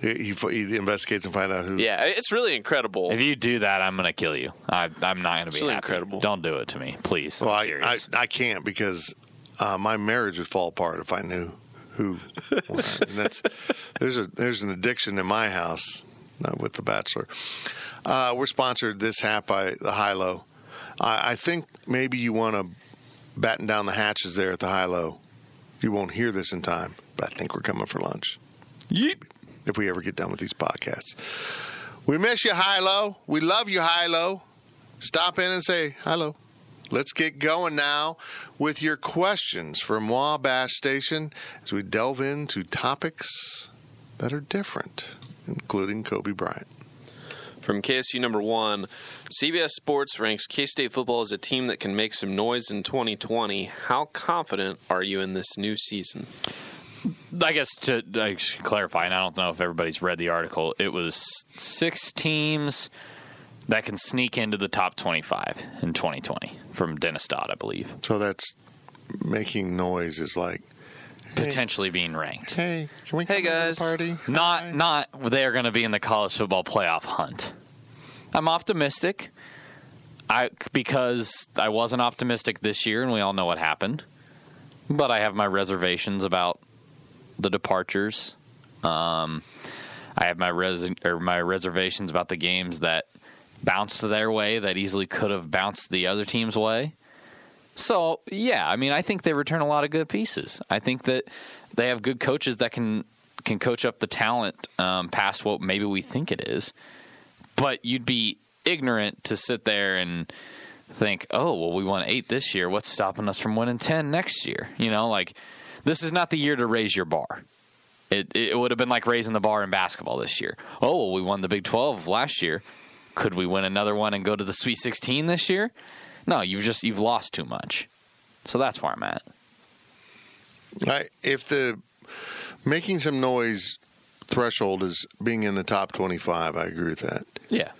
He, he, he investigates and find out who. Yeah, it's really incredible. If you do that, I'm going to kill you. I, I'm not going to be really happy. incredible. Don't do it to me, please. I'm Well, I, I, serious. I can't because uh, my marriage would fall apart if I knew who. and that's there's a there's an addiction in my house not with the Bachelor. Uh, we're sponsored this half by the High Low. I, I think maybe you want to batten down the hatches there at the High Low. You won't hear this in time, but I think we're coming for lunch. Yeet. If we ever get done with these podcasts, we miss you, High Low. We love you, High Low. Stop in and say hello. Let's get going now with your questions from Wabash Station as we delve into topics that are different, including Kobe Bryant. From KSU number one, CBS Sports ranks K State football as a team that can make some noise in 2020. How confident are you in this new season? I guess to I should clarify, and I don't know if everybody's read the article. It was six teams that can sneak into the top 25 in 2020 from Dennis Dodd, I believe, So that's making noise is like, potentially being ranked. hey, can we Hey, come to the guys. party? Not not they're going to be in the college football playoff hunt. I'm optimistic. I because I wasn't optimistic this year, and we all know what happened. But I have my reservations about the departures. Um, I have my res or my reservations about the games that bounced their way that easily could have bounced the other team's way. So yeah, I mean, I think they return a lot of good pieces. I think that they have good coaches that can can coach up the talent um, past what maybe we think it is. But you'd be ignorant to sit there and think, oh, well, we won eight this year. What's stopping us from winning ten next year? You know, like this is not the year to raise your bar. It it would have been like raising the bar in basketball this year. Oh, well, we won the Big Twelve last year. Could we win another one and go to the Sweet Sixteen this year? No, you've just you've lost too much. So that's where I'm at. I, if the making some noise threshold is being in the top 25, I agree with that. Yeah.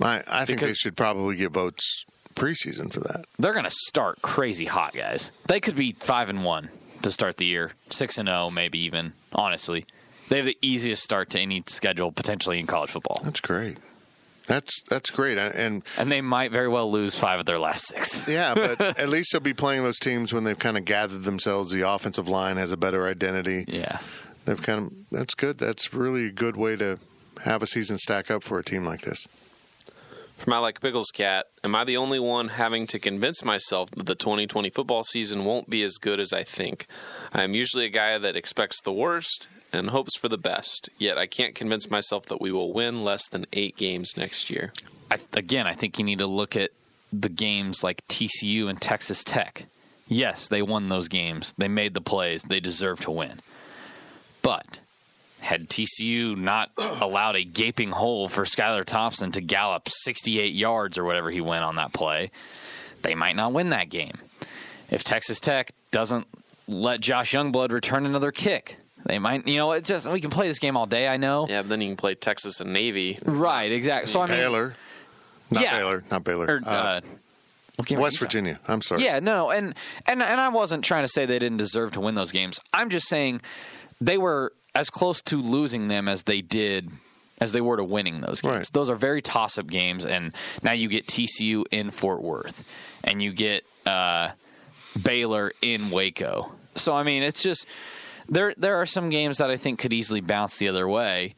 I, I think they should probably get votes preseason for that. They're going to start crazy hot, guys. They could be 5 and 1 to start the year. 6 and 0 maybe even, honestly. They have the easiest start to any schedule potentially in college football. That's great. That's that's great. And And they might very well lose 5 of their last 6. (laughs) yeah, but (laughs) at least they'll be playing those teams when they've kind of gathered themselves. The offensive line has a better identity. Yeah. They've kind of that's good. That's really a good way to have a season stack up for a team like this. From I Like Pickles Cat, am I the only one having to convince myself that the 2020 football season won't be as good as I think? I am usually a guy that expects the worst and hopes for the best, yet I can't convince myself that we will win less than eight games next year. I, again, I think you need to look at the games like TCU and Texas Tech. Yes, they won those games. They made the plays. They deserve to win. But had TCU not (clears throat) allowed a gaping hole for Skylar Thompson to gallop 68 yards or whatever he went on that play, they might not win that game. If Texas Tech doesn't let Josh Youngblood return another kick, they might, you know, it just we can play this game all day, I know. Yeah, but then you can play Texas and Navy. Right, exactly. So I mean, Baylor, not Yeah. Baylor, not Baylor. or, Uh, uh, what West you talking- Virginia. I'm sorry. Yeah, no, and and and I wasn't trying to say they didn't deserve to win those games. I'm just saying they were as close to losing them as they did as they were to winning those games. Right. Those are very toss-up games, and now you get TCU in Fort Worth, and you get uh, Baylor in Waco. So I mean, it's just there. There are some games that I think could easily bounce the other way.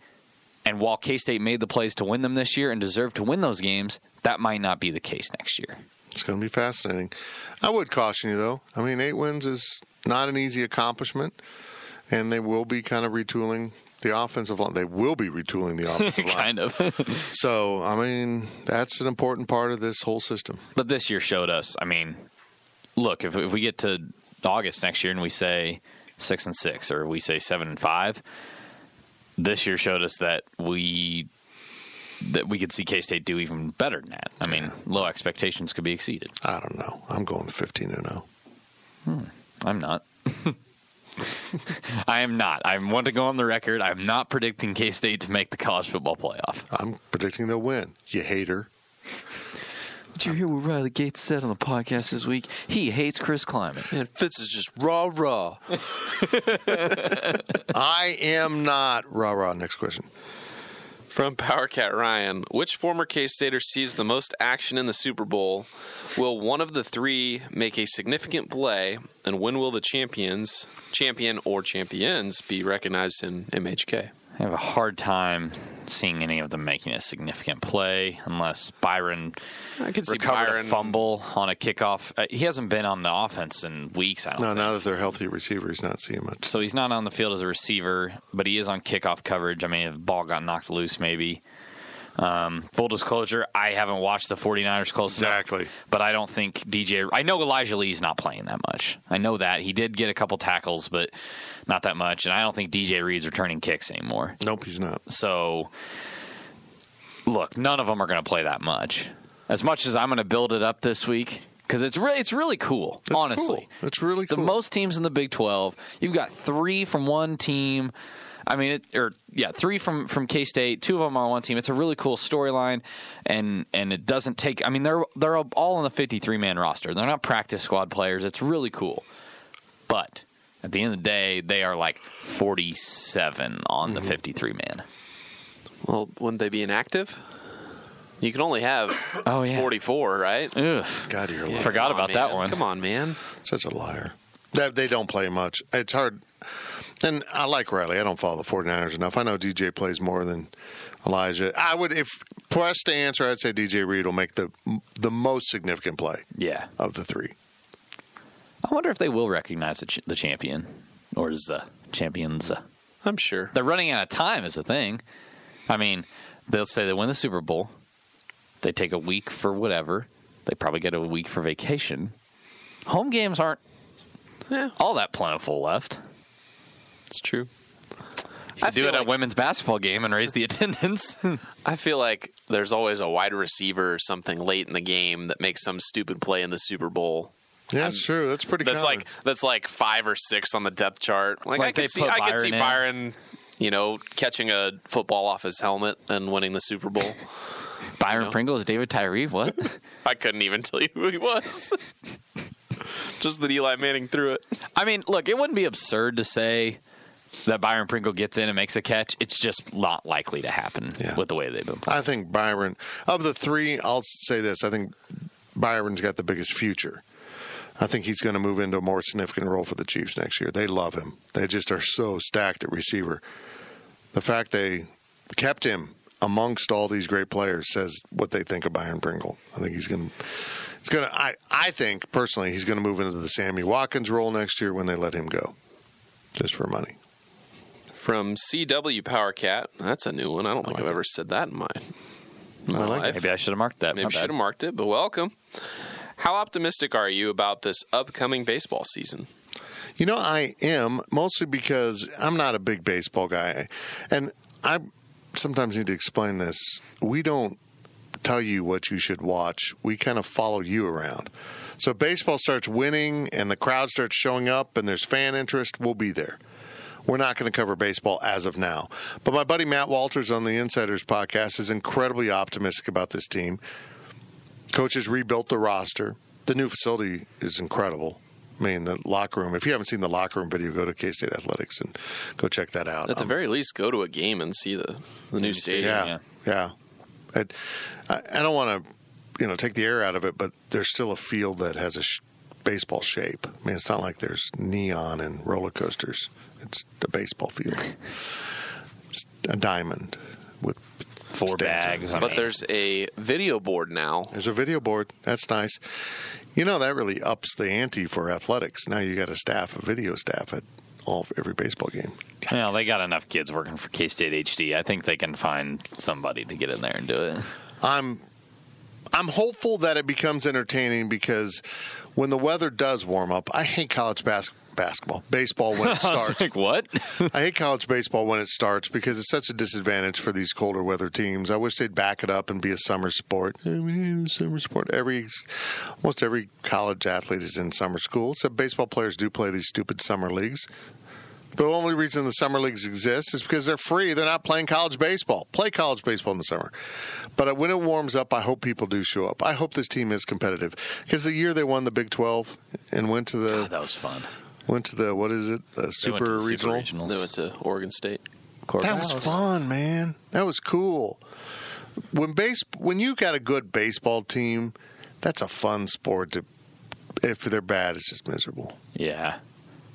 And while K State made the plays to win them this year and deserved to win those games, that might not be the case next year. It's going to be fascinating. I would caution you, though. I mean, eight wins is not an easy accomplishment, and they will be kind of retooling the offensive line. They will be retooling the (laughs) offensive line. kind of. (laughs) So, I mean, that's an important part of this whole system. But this year showed us. I mean, look, if, if we get to August next year and we say six and six, or we say seven and five, this year showed us that we that we could see K State do even better than that. I mean, low expectations could be exceeded. I don't know. I'm going 15 and oh. 0. I'm not. (laughs) I am not. I want to go on the record. I'm not predicting K State to make the college football playoff. I'm predicting they'll win. You hater. Did you hear what Riley Gates said on the podcast this week? He hates Chris Klieman. Man, Fitz is just raw, raw. (laughs) I am not. Rah rah. Next question. From Power Cat Ryan, which former K Stater sees the most action in the Super Bowl? Will one of the three make a significant play, and when will the champions, champion or champions, be recognized in MHK? I have a hard time seeing any of them making a significant play unless Byron I could see recovered Byron a fumble on a kickoff. Uh, he hasn't been on the offense in weeks. I don't No, think. now that they're healthy receivers, not seeing much. So he's not on the field as a receiver, but he is on kickoff coverage. I mean, if the ball got knocked loose, maybe. Um, full disclosure, I haven't watched the 49ers close Exactly. enough. But I don't think DJ. I know Elijah Lee's not playing that much. I know that. He did get a couple tackles, but not that much. And I don't think DJ Reed's returning kicks anymore. Nope, he's not. So, look, none of them are going to play that much. As much as I'm going to build it up this week, because it's really it's really cool. It's honestly, cool. It's really cool. the most teams in the Big Twelve. You've got three from one team. I mean, it, or yeah, three from from K State. Two of them are on one team. It's a really cool storyline, and and it doesn't take. I mean, they're they're all on the 53 man roster. They're not practice squad players. It's really cool, but at the end of the day, they are like 47 on Mm-hmm. the 53 man. Well, wouldn't they be inactive? You can only have Oh, yeah. 44, right? Ugh. God, you're Yeah. Forgot on, about that one. Come on, man. such a liar. They, they don't play much. It's hard. And I like Riley. I don't follow the 49ers enough. I know DJ plays more than Elijah. I would, if pressed to answer, I'd say DJ Reed will make the the most significant play Yeah. of the three. I wonder if they will recognize the, ch- the champion or is the champions. Uh, I'm sure. they're running out of time is the thing. I mean, they'll say they win the Super Bowl. They take a week for whatever. They probably get a week for vacation. Home games aren't Yeah, all that plentiful left. it's true. You I do feel it at like- a women's basketball game and raise the (laughs) attendance. (laughs) I feel like there's always a wide receiver or something late in the game that makes some stupid play in the Super Bowl. Yeah, that's true. That's pretty That's common. like that's like five or six on the depth chart. Like, Like I could see, put I could Byron see in. Byron, you know, catching a football off his helmet and winning the Super Bowl. Byron No. Pringle is David Tyree. What? (laughs) I couldn't even tell you who he was. Just that Eli Manning threw it. I mean, look, it wouldn't be absurd to say that Byron Pringle gets in and makes a catch. It's just not likely to happen Yeah. with the way they've been playing. I think Byron, of the three, I'll say this. I think Byron's got the biggest future. I think he's going to move into a more significant role for the Chiefs next year. They love him. They just are so stacked at receiver. The fact they kept him amongst all these great players says what they think of Byron Pringle. I think he's going to. It's going to. I, I think personally he's going to move into the Sammy Watkins role next year when they let him go, just for money. From CW Power Cat. That's a new one. I don't think like I've it. ever said that in my I like life. it. Maybe I should have marked that. Maybe My should have marked it, but welcome. How optimistic are you about this upcoming baseball season? You know, I am mostly because I'm not a big baseball guy, and I sometimes need to explain this. We don't tell you what you should watch. We kind of follow you around. So baseball starts winning and the crowd starts showing up and there's fan interest, we'll be there. We're not going to cover baseball as of now. But my buddy Matt Walters on the Insiders podcast is incredibly optimistic about this team. Coaches rebuilt the roster. The new facility is incredible. I mean, the locker room. If you haven't seen the locker room video, go to K State Athletics and go check that out. At the Um, very least, go to a game and see the, the new stadium. yeah, yeah. It- I, I don't want to, you know, take the air out of it, but there's still a field that has a sh- baseball shape. I mean, it's not like there's neon and roller coasters. It's the baseball field. It's a diamond with Four bags. right. But mean, there's a video board now. There's a video board. That's nice. You know that really ups the ante for athletics. Now you got a staff, a video staff at all every baseball game. Well, they got enough kids working for K State HD. I think they can find somebody to get in there and do it. I'm I'm hopeful that it becomes entertaining because when the weather does warm up, I hate college bas- basketball, baseball when (laughs) it I starts. like, what? (laughs) I hate college baseball when it starts because it's such a disadvantage for these colder weather teams. I wish they'd back it up and be a summer sport. Need a summer sport. Every almost every college athlete is in summer school. So baseball players do play these stupid summer leagues. The only reason the summer leagues exist is because they're free. They're not playing college baseball. Play college baseball in the summer. But uh, when it warms up, I hope people do show up. I hope this team is competitive because the year they won the Big Twelve and went to the that was fun. went to the what is it the super to the regional. Regionals. They went to Oregon State. That was fun, man. That was cool. When base when you got a good baseball team, that's a fun sport. To if they're bad, it's just miserable. Yeah.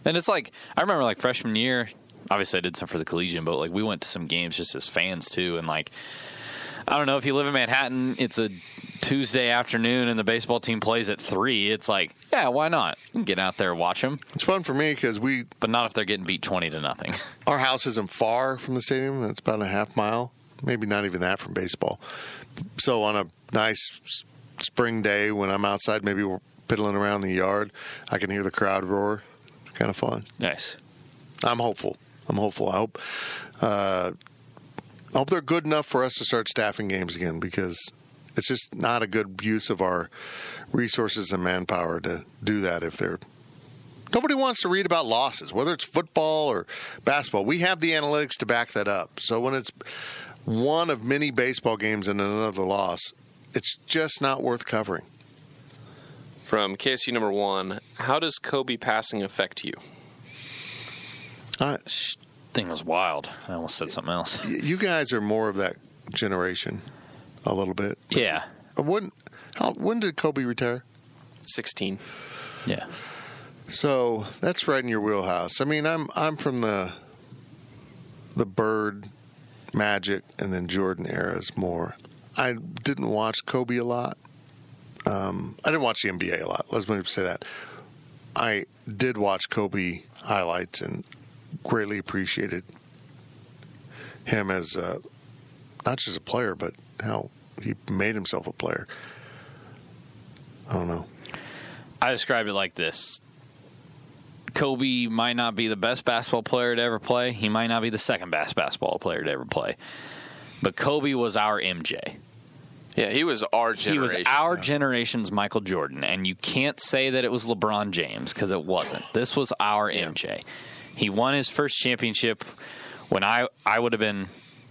And it's like I remember like freshman year, obviously I did some for the collegian, but like we went to some games just as fans too and like I don't know if you live in Manhattan, it's a Tuesday afternoon and the baseball team plays at 3. It's like, yeah, why not? You can get out there and watch them, It's fun for me because we but not if they're getting beat 20 to nothing. (laughs) our house isn't far from the stadium. It's about a half mile, maybe not even that from baseball. So on a nice spring day when I'm outside, maybe we're piddling around the yard, I can hear the crowd roar. Kind of fun. Nice. I'm hopeful. I'm hopeful. I hope. Uh, I hope they're good enough for us to start staffing games again because it's just not a good use of our resources and manpower to do that if they're. Nobody wants to read about losses, whether it's football or basketball. We have the analytics to back that up. So when it's one of many baseball games and another loss, it's just not worth covering. From KSU number one, how does Kobe passing affect you? I, Thing was wild. I almost said something else. you guys are more of that generation, a little bit. Yeah. Uh, When how when did Kobe retire? 16. Yeah. So that's right in your wheelhouse. I mean, I'm I'm from the the Bird, Magic, and then Jordan eras more. I didn't watch Kobe a lot. Um, I didn't watch the NBA a lot. Let's maybe say that. I did watch Kobe highlights and greatly appreciated him as a, not just a player, but how he made himself a player. I don't know. I described it like this. Kobe might not be the best basketball player to ever play. He might not be the second best basketball player to ever play. But Kobe was our MJ. Yeah, he was our generation. He was our generation's Michael Jordan. And you can't say that it was LeBron James because it wasn't. This was our MJ. He won his first championship when I, I would have been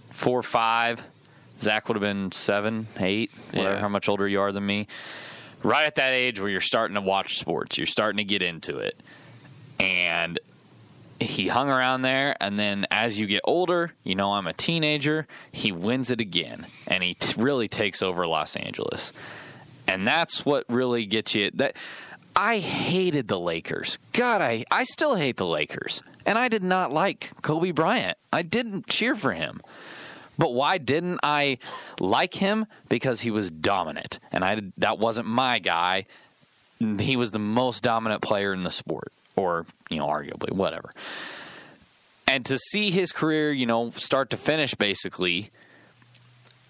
four or five. Zach would have been seven, eight, whatever, Yeah. how much older you are than me. Right at that age where you're starting to watch sports, you're starting to get into it. And he hung around there and then as you get older you know i'm a teenager he wins it again and he t- really takes over los angeles. And that's what really gets you that i hated the lakers. God i i still hate the lakers. And i did not like kobe bryant. I didn't cheer for him. But why didn't i like him? Because he was dominant. And i that wasn't my guy. He was the most dominant player in the sport or you know arguably whatever. And to see his career you know start to finish basically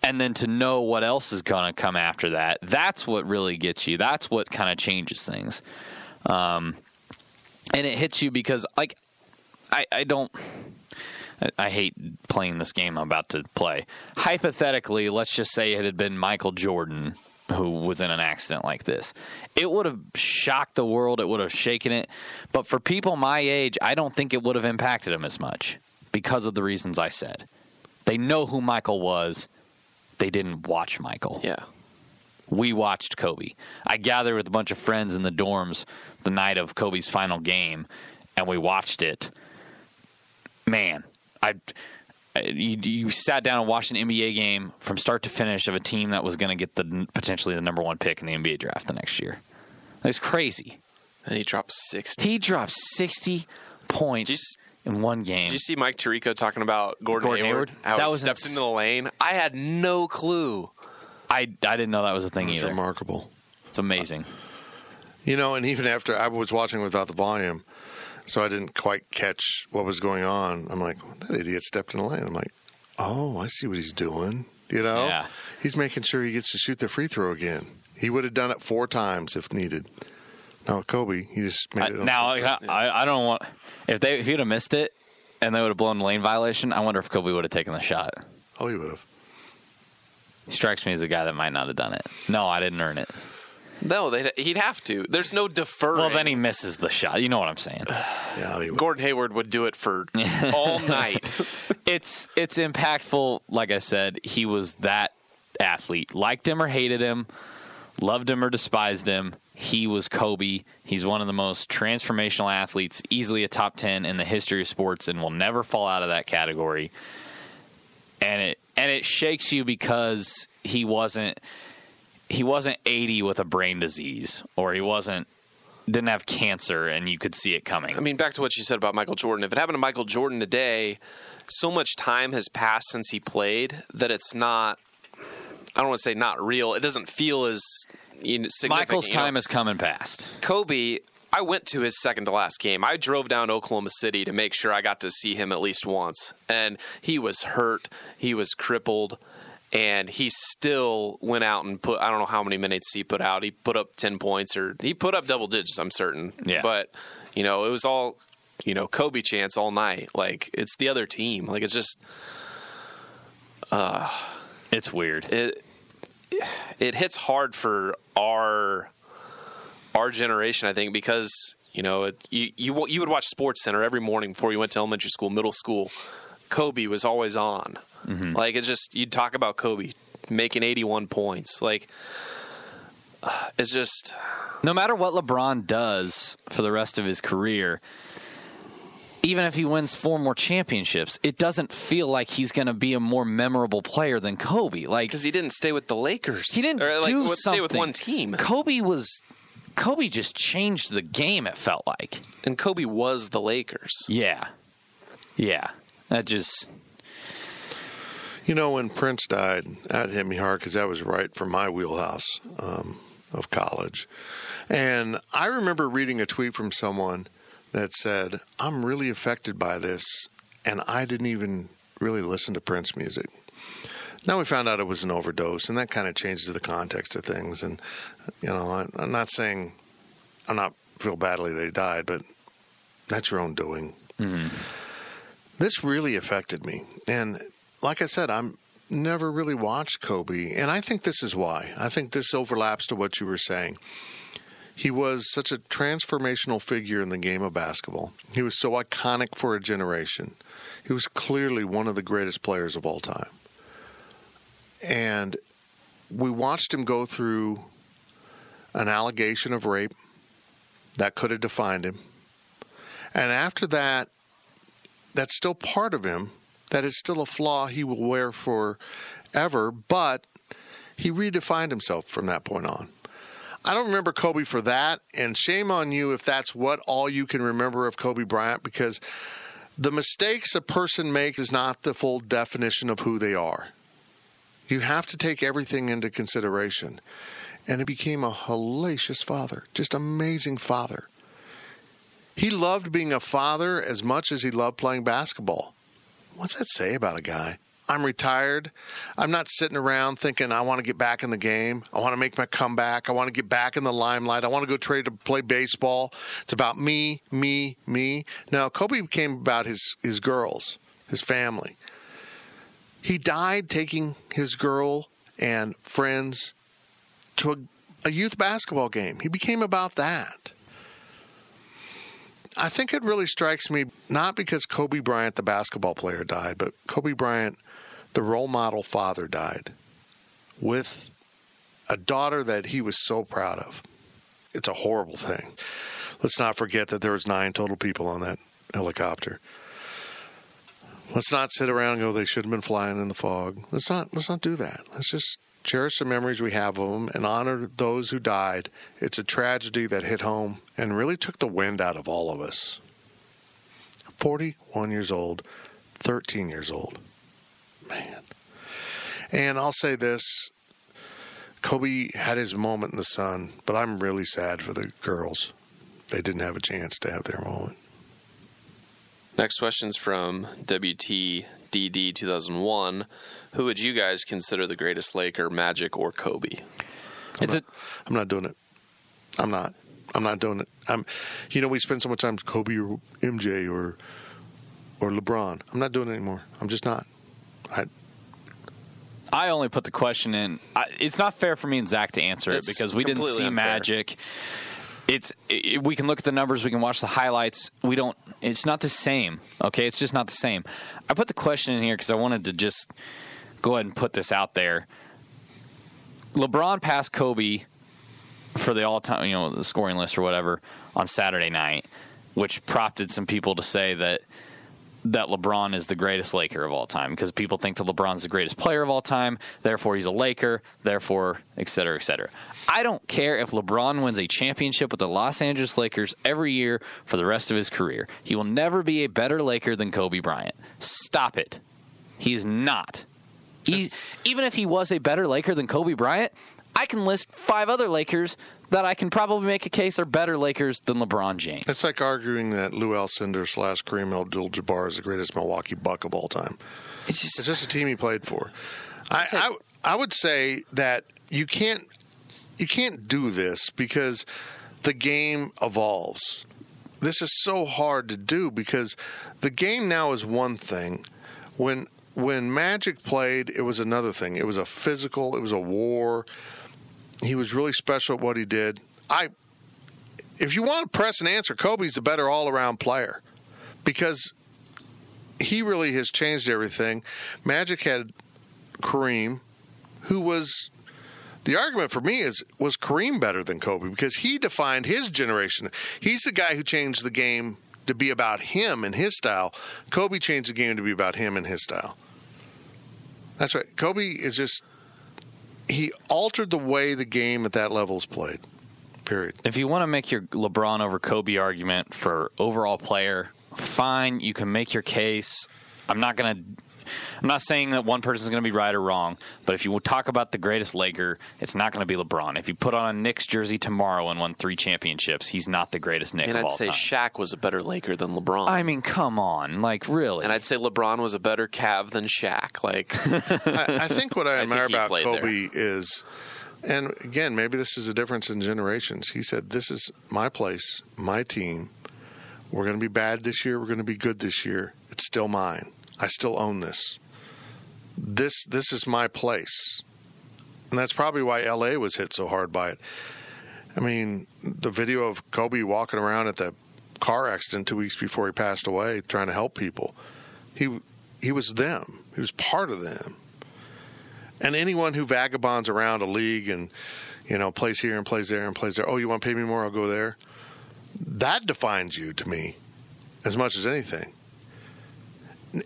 and then to know what else is going to come after that that's what really gets you. That's what kind of changes things. Um, and it hits you because like i, I don't I- I hate playing this game I'm about to play. Hypothetically, let's just say it had been Michael Jordan who was in an accident like this. It would have shocked the world, it would have shaken it. But for people my age, I don't think it would have impacted them as much because of the reasons I said. They know who Michael was, they didn't watch Michael yeah. we watched Kobe. I gathered with a bunch of friends in the dorms the night of Kobe's final game, and we watched it. Man, I Uh, you, you sat down and watched an NBA game from start to finish of a team that was going to get the potentially the number one pick in the NBA draft the next year. That's crazy. And he dropped 60. He dropped sixty points Did in one game. Did you see Mike Tirico talking about Gordon, Gordon Hayward? Hayward? How That he was stepped ins- into the lane. I had no clue. I I didn't know that was a thing It's either. remarkable. It's amazing. You know, and even after I was watching without the volume, so I didn't quite catch what was going on. I'm like, that idiot stepped in the lane. I'm like, oh, I see what he's doing. You know, Yeah. he's making sure he gets to shoot the free throw again. He would have done it four times if needed. Now with Kobe, he just made I, it. now I, I I don't want if they if he'd have missed it and they would have blown the lane violation. I wonder if Kobe would have taken the shot. oh, he would have. He strikes me as a guy that might not have done it. No, I didn't earn it. No, they'd, he'd have to. There's no deferring. Well, then he misses the shot. You know what I'm saying? (sighs) Yeah, he would. Gordon Hayward would do it for (laughs) all night. it's it's impactful. Like I said, he was that athlete. Liked him or hated him, loved him or despised him. He was Kobe. He's one of the most transformational athletes, easily a top ten in the history of sports, and will never fall out of that category. And it and it shakes you because he wasn't he wasn't 80 with a brain disease or he wasn't didn't have cancer and you could see it coming. I mean, back to what you said about Michael Jordan. If it happened to Michael Jordan today, so much time has passed since he played that it's not. I don't want to say not real. It doesn't feel as you know, significant. Michael's you know? time has come and passed. Kobe, I went to his second to last game. I drove down Oklahoma City to make sure I got to see him at least once. And he was hurt, he was crippled, and he still went out and put I don't know how many minutes he put out. He put up 10 points or he put up double digits, I'm certain. Yeah. But, you know, it was all, you know, Kobe chance all night. Like it's the other team. Like it's just uh, It's weird. it it hits hard for our our generation, I think, because you know it, you you you would watch Sports Center every morning before you went to elementary school, middle school. Kobe was always on. Like it's just you'd talk about Kobe making 81 points. Like uh, it's just no matter what LeBron does for the rest of his career, even if he wins four more championships, it doesn't feel like he's going to be a more memorable player than Kobe. Like because he didn't stay with the Lakers. he didn't or like, do something. stay with one team. Kobe was Kobe just changed the game. It felt like. And Kobe was the Lakers. Yeah, yeah. That just You know, when Prince died, that hit me hard because that was right from my wheelhouse um, of college. And I remember reading a tweet from someone that said, I'm really affected by this, and I didn't even really listen to Prince music. Now we found out it was an overdose, and that kind of changes the context of things. And, you know, I'm not saying I'm not feel badly they died, but that's your own doing. This really affected me. And like I said, I'm never really watched Kobe, and I think this is why. I think this overlaps to what you were saying. He was such a transformational figure in the game of basketball. He was so iconic for a generation. He was clearly one of the greatest players of all time. And we watched him go through an allegation of rape that could have defined him. And after that, that's still part of him. That is still a flaw he will wear forever, but he redefined himself from that point on. I don't remember Kobe for that, and shame on you if that's what all you can remember of Kobe Bryant because the mistakes a person makes is not the full definition of who they are. You have to take everything into consideration. And he became a hellacious father, just amazing father. He loved being a father as much as he loved playing basketball. What's that say about a guy? I'm retired. I'm not sitting around thinking I want to get back in the game. I want to make my comeback. I want to get back in the limelight. I want to go trade to play baseball. It's about me, me, me. Now, Kobe became about his, his girls, his family. He died taking his girl and friends to a, a youth basketball game. He became about that. I think it really strikes me not because Kobe Bryant, the basketball player, died, but Kobe Bryant, the role model father, died with a daughter that he was so proud of. It's a horrible thing. Let's not forget that there was nine total people on that helicopter. Let's not sit around and go, they should have been flying in the fog. Let's not let's not do that. Let's just cherish the memories we have of them and honor those who died. It's a tragedy that hit home and really took the wind out of all of us. 41 years old, 13 years old. Man. And I'll say this Kobe had his moment in the sun, but I'm really sad for the girls. They didn't have a chance to have their moment. Next question's from WTDD 2001. Who would you guys consider the greatest Laker, Magic, or Kobe? It's a, I'm not doing it. I'm not. I'm not doing it. I'm. You know, we spend so much time with Kobe or MJ or or LeBron. I'm not doing it anymore. I'm just not. I. I only put the question in. I, it's not fair for me and Zach to answer it because we didn't see unfair. Magic. It's it, we can look at the numbers, we can watch the highlights. We don't. It's not the same. Okay, it's just not the same. I put the question in here because I wanted to just go ahead and put this out there. LeBron passed Kobe for the all-time, you know, the scoring list or whatever on Saturday night, which prompted some people to say that that LeBron is the greatest Laker of all time because people think that LeBron's the greatest player of all time, therefore he's a Laker, therefore, et cetera, et cetera. I don't care if LeBron wins a championship with the Los Angeles Lakers every year for the rest of his career. He will never be a better Laker than Kobe Bryant. Stop it. He's not. He's, even if he was a better Laker than Kobe Bryant, I can list five other Lakers that I can probably make a case are better Lakers than LeBron James. It's like arguing that Lou Alcindor slash Kareem Abdul-Jabbar is the greatest Milwaukee Buck of all time. It's just, It's just a team he played for. I, I I would say that you can't you can't do this because the game evolves. This is so hard to do because the game now is one thing. When when Magic played, it was another thing. It was a physical. It was a war. He was really special at what he did. I, if you want to press and answer, Kobe's the better all around player because he really has changed everything. Magic had Kareem, who was the argument for me is was Kareem better than Kobe because he defined his generation. He's the guy who changed the game to be about him and his style. Kobe changed the game to be about him and his style. That's right. Kobe is just he altered the way the game at that level is played. Period. if you want to make your LeBron over Kobe argument for overall player, fine, you can make your case. I'm not going to I'm not saying that one person's going to be right or wrong, but if you talk about the greatest Laker, it's not going to be LeBron. If you put on a Knicks jersey tomorrow and won 3 championships, he's not the greatest Knick And of I'd all say time. Shaq was a better Laker than LeBron. I mean, come on. Like really. and I'd say LeBron was a better Cav than Shaq. Like, (laughs) I, I think what I I admire think about Kobe is, and again, maybe this is a difference in generations. He said, "This is my place, my team. We're going to be bad this year. We're going to be good this year. It's still mine. I still own this. This this is my place." And that's probably why LA was hit so hard by it. I mean, the video of Kobe walking around at the car accident two weeks before he passed away, trying to help people. He he was them. He was part of them. And anyone who vagabonds around a league and you know plays here and plays there and plays there, oh, you want to pay me more? I'll go there. That defines you to me as much as anything.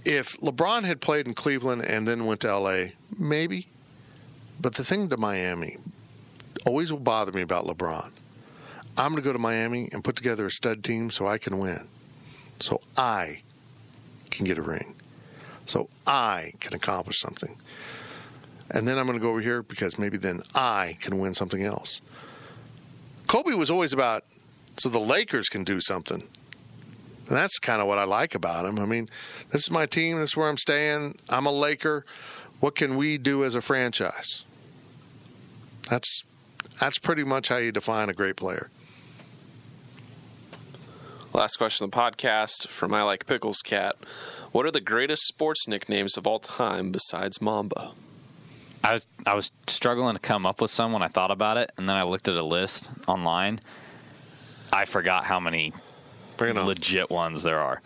If LeBron had played in Cleveland and then went to LA, maybe. But the thing to Miami always will bother me about LeBron. I'm going to go to Miami and put together a stud team so I can win. So I can get a ring. So I can accomplish something. And then I'm going to go over here because maybe then I can win something else. Kobe was always about so the Lakers can do something. And that's kind of what I like about him. I mean, this is my team. This is where I'm staying. I'm a Laker. What can we do as a franchise? That's that's pretty much how you define a great player. last question of the podcast from I Like Pickles Cat. What are the greatest sports nicknames of all time besides Mamba? I was I was struggling to come up with some when I thought about it, and then I looked at a list online. I forgot how many Bring it on. Legit ones there are.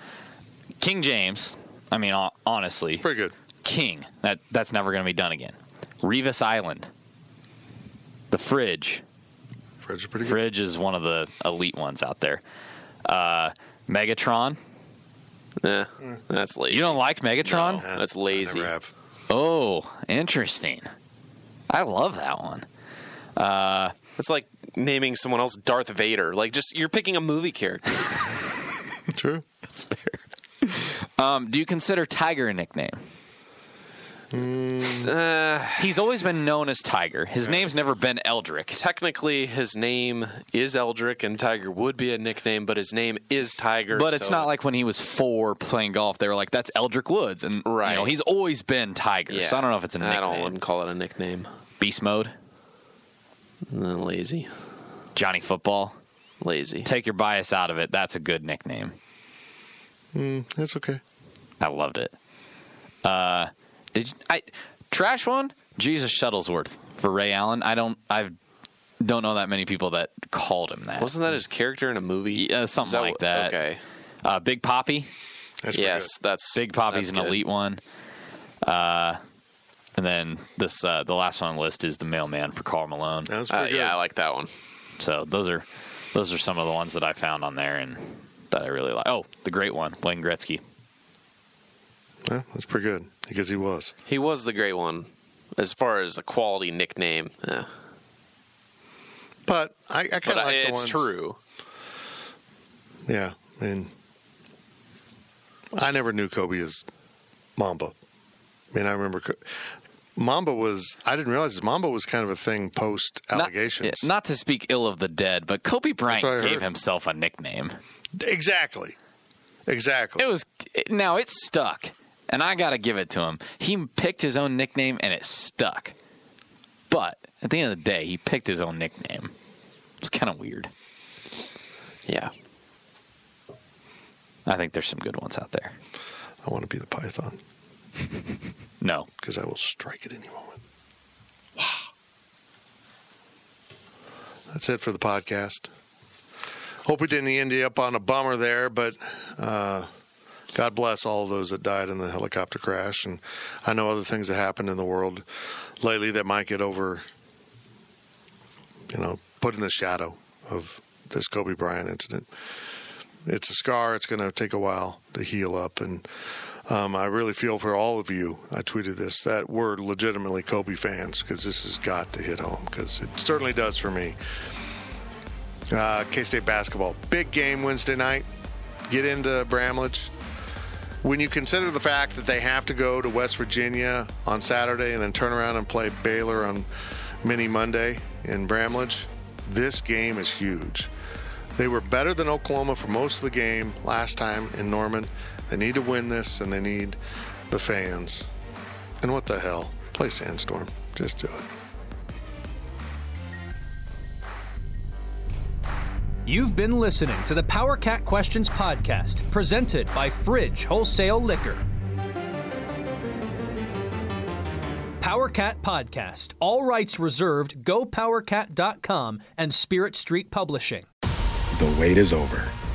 King James. I mean, hon- honestly, Pretty good. King. That that's never going to be done again. Revis Island. The Fridge. Fred's pretty good. Fridge is one of the elite ones out there. Uh, Megatron. Eh, that's lazy. You don't like Megatron? No, that's I lazy. never have. Oh, interesting. I love that one. It's like naming someone else Darth Vader. Like, just you're picking a movie character. (laughs) True. That's fair. Um, do you consider Tiger a nickname? Uh, He's always been known as Tiger. His name's never been Eldrick. technically, his name is Eldrick, and Tiger would be a nickname, but his name is Tiger. But it's so- not like when he was four playing golf, they were like, "That's Eldrick Woods," and right. you Right. know he's always been Tiger. Yeah. So I don't know if it's a I nickname. don't wouldn't call it a nickname. Beast mode, lazy, Johnny Football. lazy. Take your bias out of it. That's a good nickname. That's okay. I loved it. Uh, did you, I trash one? Jesus Shuttlesworth for Ray Allen. I don't. I don't know that many people that called him that. Wasn't that his character in a movie? Yeah, something that like that. Okay. uh, Big Papi? That's pretty Yes, that's Big Papi's that's an good. elite one. Uh, and then this uh, the last one on the list is the mailman for Karl Malone. good. That's Uh, good. yeah, I like that one. So those are those are some of the ones that I found on there and that I really like. Oh, the great one, Wayne Gretzky. Yeah, that's pretty good because he was. He was the great one. As far as a quality nickname, Yeah. But I, I kind of like the it's ones- true. Yeah, I mean, I never knew Kobe as Mamba. I mean, I remember Co- Mamba was. I didn't realize Mamba was kind of a thing post allegations. Not, not to speak ill of the dead, but Kobe Bryant gave heard. himself a nickname. exactly, exactly. It was now it stuck, and I got to give it to him. He picked his own nickname, and it stuck. But at the end of the day, he picked his own nickname. It was kind of weird. Yeah. I think there's some good ones out there. I want to be the Python No, because I will strike at any moment. Wow. That's it for the podcast. Hope we didn't end you up on a bummer there, but uh, God bless all of those that died in the helicopter crash. And I know other things that happened in the world lately that might get over, you know, put in the shadow of this Kobe Bryant incident. It's a scar. It's going to take a while to heal up. And um, I really feel for all of you. I tweeted this that we're legitimately Kobe fans because this has got to hit home because it certainly does for me. Uh, K State basketball, big game Wednesday night. Get into Bramlage. When you consider the fact that they have to go to West Virginia on Saturday and then turn around and play Baylor on Mini Monday in Bramlage, this game is huge. They were better than Oklahoma for most of the game last time in Norman. They need to win this and they need the fans. And what the hell? Play Sandstorm. Just do it. You've been listening to the Power Cat Questions podcast, presented by Fridge Wholesale Liquor. Power Cat Podcast. All rights reserved. GoPowerCat.com and Spirit Street Publishing. The wait is over.